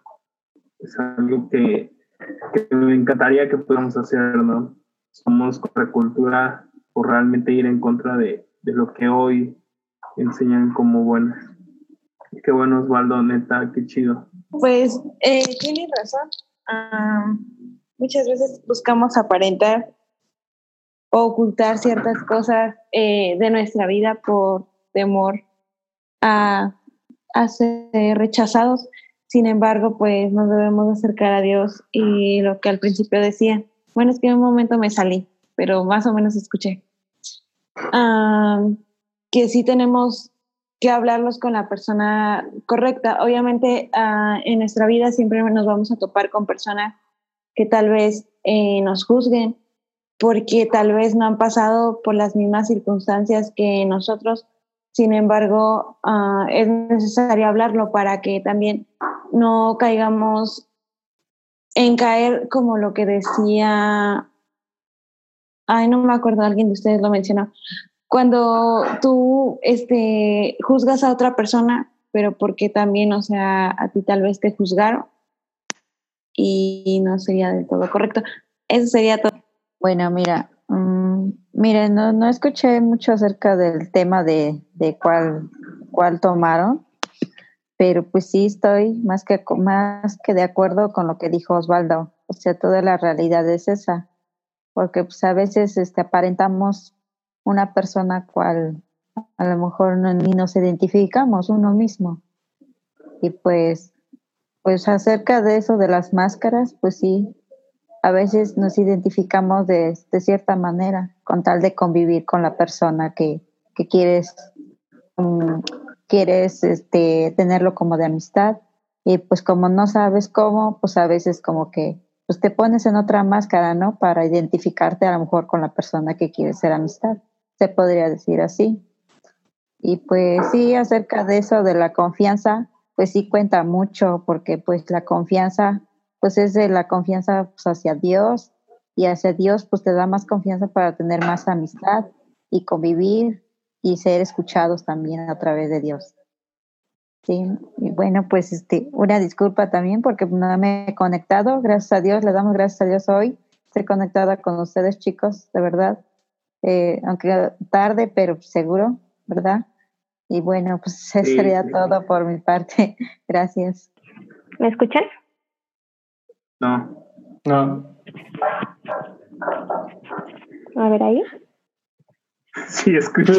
Es algo que, que me encantaría que podamos hacer, ¿no? Somos cultura por realmente ir en contra de, de lo que hoy enseñan como buenas. Qué bueno, Osvaldo, neta, qué chido. Pues eh, tienes razón. muchas veces buscamos aparentar o ocultar ciertas cosas eh, de nuestra vida por temor a, a ser rechazados. Sin embargo, pues nos debemos acercar a Dios y lo que al principio decía, bueno, es que en un momento me salí, pero más o menos escuché, ah, que sí tenemos que hablarlos con la persona correcta. Obviamente ah, en nuestra vida siempre nos vamos a topar con personas que tal vez eh, nos juzguen porque tal vez no han pasado por las mismas circunstancias que nosotros. Sin embargo, ah, es necesario hablarlo para que también no caigamos en caer como lo que decía, ay, no me acuerdo, alguien de ustedes lo mencionó, cuando tú este, juzgas a otra persona, pero porque también, o sea, a ti tal vez te juzgaron y no sería del todo correcto. Eso sería todo. Bueno, mira, um, miren, no, no escuché mucho acerca del tema de, de cuál, cuál tomaron, pero pues sí estoy más que, más que de acuerdo con lo que dijo Osvaldo. O sea, toda la realidad es esa, porque pues a veces este, aparentamos una persona cual a lo mejor ni nos identificamos uno mismo. Y pues, pues acerca de eso de las máscaras, pues sí, a veces nos identificamos de, de cierta manera con tal de convivir con la persona que, que quieres, um, quieres este, tenerlo como de amistad. Y pues como no sabes cómo, pues a veces como que pues te pones en otra máscara, ¿no? Para identificarte a lo mejor con la persona que quieres ser amistad se podría decir así. Y pues sí, acerca de eso de la confianza, pues sí cuenta mucho, porque pues la confianza, pues es de la confianza pues, hacia Dios y hacia Dios pues te da más confianza para tener más amistad y convivir y ser escuchados también a través de Dios. Sí, y bueno, pues este, una disculpa también porque no me he conectado, gracias a Dios, le damos gracias a Dios hoy, estoy conectada con ustedes chicos, de verdad, eh, aunque tarde, pero seguro, ¿verdad? Y bueno, pues (laughs) eso sería todo por mi parte. (laughs) Gracias. ¿Me escuchan? No. No. A ver ahí. Sí, escucho.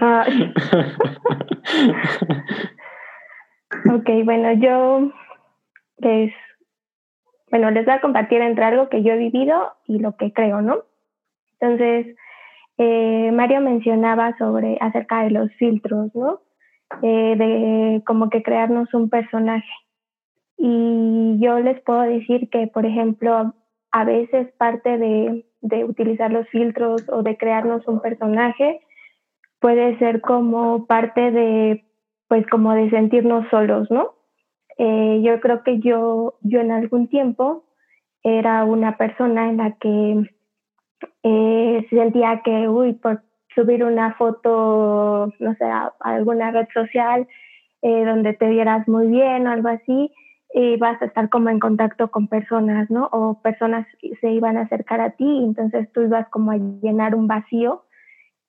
Ah. (laughs) ok, bueno, yo les, bueno, les voy a compartir entre algo que yo he vivido y lo que creo, ¿no? Entonces, eh, Mario mencionaba sobre acerca de los filtros, ¿no? Eh, de como que crearnos un personaje. Y yo les puedo decir que, por ejemplo, a veces parte de, de utilizar los filtros o de crearnos un personaje puede ser como parte de, pues como de sentirnos solos, ¿no? Eh, yo creo que yo, yo en algún tiempo era una persona en la que eh, sentía que, uy, por subir una foto, no sé, a, alguna red social eh, donde te vieras muy bien o algo así, y vas a estar como en contacto con personas, ¿no? O personas se iban a acercar a ti, entonces tú ibas como a llenar un vacío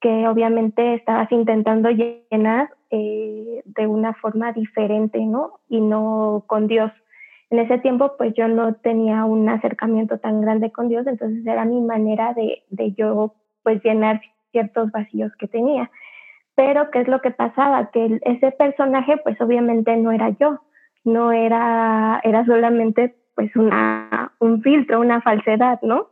que obviamente estabas intentando llenar eh, de una forma diferente, ¿no? Y no con Dios en ese tiempo pues yo no tenía un acercamiento tan grande con Dios, entonces era mi manera de, de yo pues llenar ciertos vacíos que tenía. Pero ¿qué es lo que pasaba? Que ese personaje pues obviamente no era yo, no era, era solamente pues una, un filtro, una falsedad, ¿no?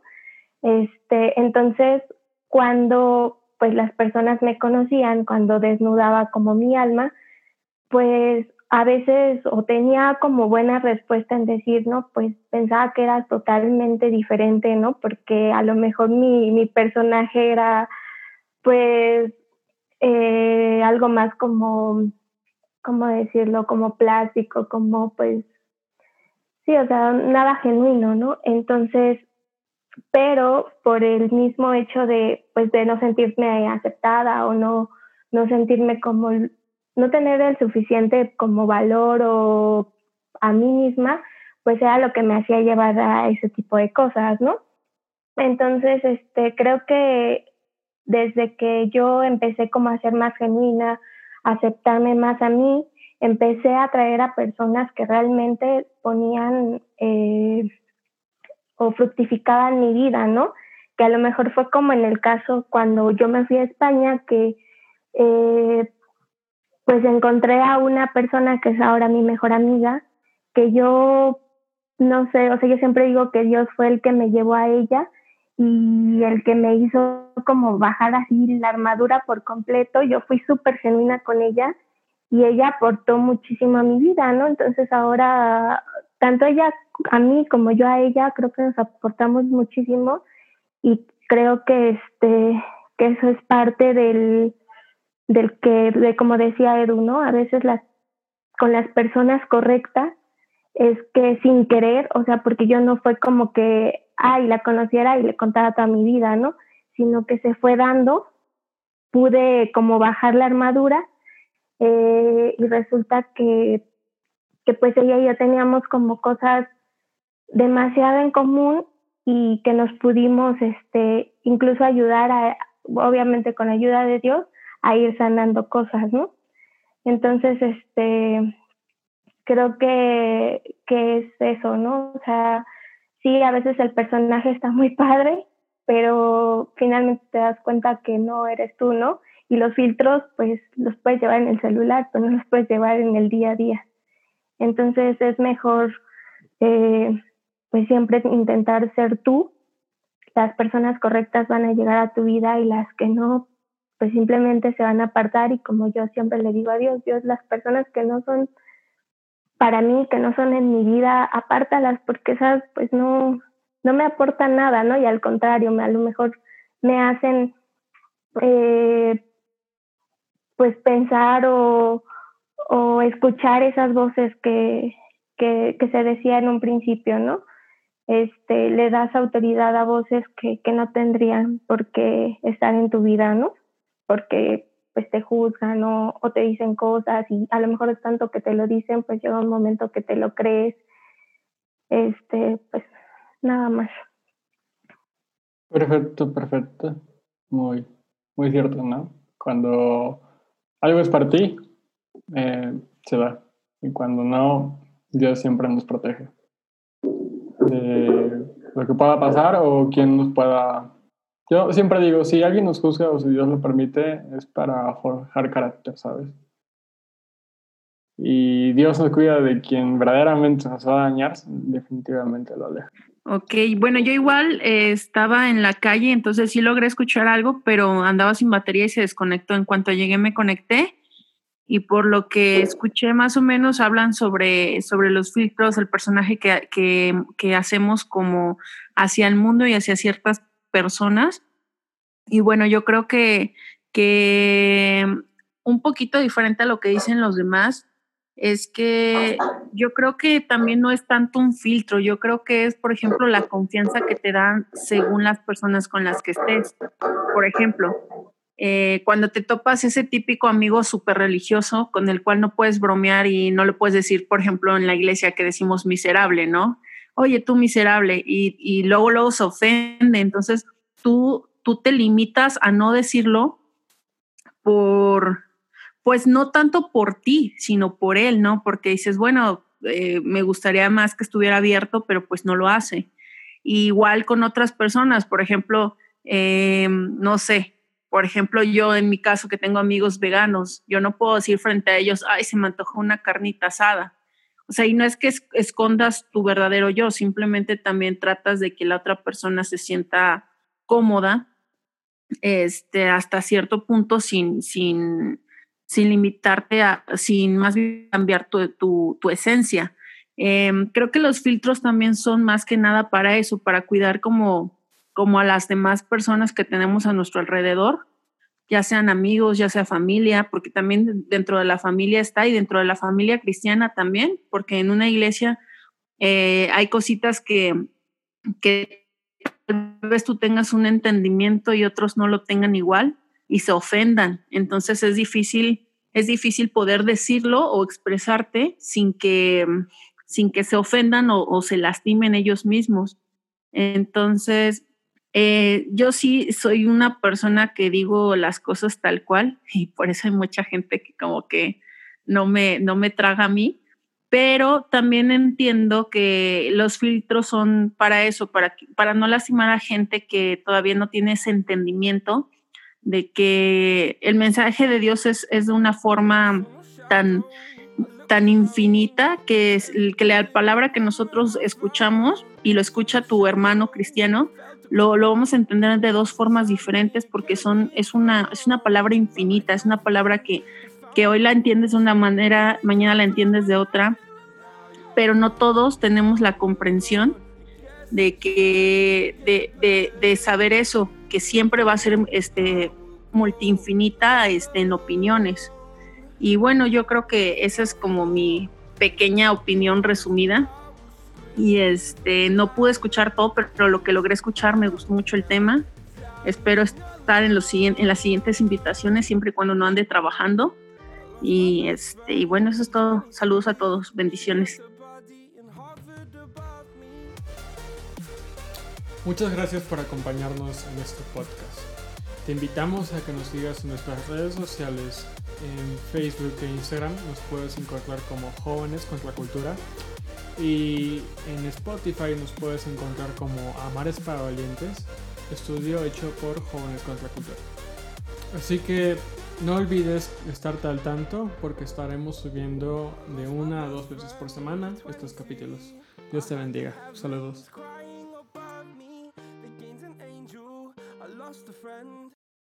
Este, entonces, cuando pues las personas me conocían, cuando desnudaba como mi alma, pues a veces o tenía como buena respuesta en decir, no, pues pensaba que era totalmente diferente, ¿no? Porque a lo mejor mi, mi personaje era pues eh, algo más como, ¿cómo decirlo? Como plástico, como pues, sí, o sea, nada genuino, ¿no? Entonces, pero por el mismo hecho de, pues, de no sentirme aceptada o no, no sentirme como no tener el suficiente como valor o a mí misma, pues era lo que me hacía llevar a ese tipo de cosas, ¿no? Entonces, este, creo que desde que yo empecé como a ser más genuina, aceptarme más a mí, empecé a atraer a personas que realmente ponían eh, o fructificaban mi vida, ¿no? Que a lo mejor fue como en el caso cuando yo me fui a España, que eh, pues encontré a una persona que es ahora mi mejor amiga, que yo no sé, o sea, yo siempre digo que Dios fue el que me llevó a ella y el que me hizo como bajar así la armadura por completo. Yo fui súper genuina con ella y ella aportó muchísimo a mi vida, ¿no? Entonces ahora, tanto ella a mí como yo a ella, creo que nos aportamos muchísimo y creo que este que eso es parte del del que de como decía Edu, ¿no? A veces las con las personas correctas es que sin querer, o sea, porque yo no fue como que, ay, la conociera y le contara toda mi vida, ¿no? Sino que se fue dando, pude como bajar la armadura eh, y resulta que, que pues ella y yo teníamos como cosas demasiado en común y que nos pudimos este incluso ayudar a obviamente con ayuda de Dios a ir sanando cosas, ¿no? Entonces, este creo que, que es eso, ¿no? O sea, sí, a veces el personaje está muy padre, pero finalmente te das cuenta que no eres tú, ¿no? Y los filtros, pues los puedes llevar en el celular, pero no los puedes llevar en el día a día. Entonces es mejor, eh, pues siempre intentar ser tú. Las personas correctas van a llegar a tu vida y las que no, pues simplemente se van a apartar. Y como yo siempre le digo a Dios, Dios, las personas que no son para mí que no son en mi vida, apártalas porque esas pues no, no me aportan nada, ¿no? Y al contrario, me, a lo mejor me hacen eh, pues pensar o, o, escuchar esas voces que, que, se decía en un principio, ¿no? Este, le das autoridad a voces que, que no tendrían por qué estar en tu vida, ¿no? Porque pues te juzgan o, o te dicen cosas y a lo mejor es tanto que te lo dicen, pues llega un momento que te lo crees. Este, pues nada más. Perfecto, perfecto. Muy, muy cierto, ¿no? Cuando algo es para ti, eh, se da. Y cuando no, Dios siempre nos protege de lo que pueda pasar o quien nos pueda yo siempre digo, si alguien nos juzga o si Dios lo permite, es para forjar carácter, ¿sabes? Y Dios nos cuida de quien verdaderamente nos va a dañar, definitivamente lo aleja. Ok, bueno, yo igual eh, estaba en la calle, entonces sí logré escuchar algo, pero andaba sin batería y se desconectó. En cuanto llegué me conecté y por lo que escuché más o menos hablan sobre, sobre los filtros, el personaje que, que, que hacemos como hacia el mundo y hacia ciertas personas. Y bueno, yo creo que, que un poquito diferente a lo que dicen los demás es que yo creo que también no es tanto un filtro, yo creo que es, por ejemplo, la confianza que te dan según las personas con las que estés. Por ejemplo, eh, cuando te topas ese típico amigo súper religioso con el cual no puedes bromear y no le puedes decir, por ejemplo, en la iglesia que decimos miserable, ¿no? Oye, tú miserable, y, y luego luego se ofende, entonces tú, tú te limitas a no decirlo por, pues no tanto por ti, sino por él, ¿no? Porque dices, bueno, eh, me gustaría más que estuviera abierto, pero pues no lo hace. igual con otras personas, por ejemplo, eh, no sé, por ejemplo, yo en mi caso que tengo amigos veganos, yo no puedo decir frente a ellos, ay, se me antojó una carnita asada, o sea, y no es que escondas tu verdadero yo, simplemente también tratas de que la otra persona se sienta cómoda este, hasta cierto punto sin, sin, sin limitarte a, sin más bien cambiar tu, tu, tu esencia. Em, creo que los filtros también son más que nada para eso, para cuidar como, como a las demás personas que tenemos a nuestro alrededor ya sean amigos, ya sea familia, porque también dentro de la familia está y dentro de la familia cristiana también, porque en una iglesia eh, hay cositas que, que tal vez tú tengas un entendimiento y otros no lo tengan igual y se ofendan. Entonces es difícil, es difícil poder decirlo o expresarte sin que, sin que se ofendan o, o se lastimen ellos mismos. Entonces, eh, yo sí soy una persona que digo las cosas tal cual (laughs) y por eso hay mucha gente que como que no me, no me traga a mí, pero también entiendo que los filtros son para eso, para, para no lastimar a gente que todavía no tiene ese entendimiento de que el mensaje de Dios es, es de una forma tan, tan infinita que, es, que la palabra que nosotros escuchamos y lo escucha tu hermano cristiano, lo, lo, vamos a entender de dos formas diferentes porque son, es, una, es una palabra infinita, es una palabra que, que hoy la entiendes de una manera, mañana la entiendes de otra, pero no todos tenemos la comprensión de que de, de, de saber eso, que siempre va a ser este multiinfinita este, en opiniones. Y bueno, yo creo que esa es como mi pequeña opinión resumida. Y este no pude escuchar todo, pero lo que logré escuchar me gustó mucho el tema. Espero estar en los en las siguientes invitaciones siempre y cuando no ande trabajando. Y este y bueno, eso es todo. Saludos a todos, bendiciones. Muchas gracias por acompañarnos en este podcast. Te invitamos a que nos sigas en nuestras redes sociales. En Facebook e Instagram nos puedes encontrar como Jóvenes contra Cultura. Y en Spotify nos puedes encontrar como Amares para Valientes, estudio hecho por Jóvenes contra Cultura. Así que no olvides estarte al tanto porque estaremos subiendo de una a dos veces por semana estos capítulos. Dios te bendiga. Saludos. Lost a friend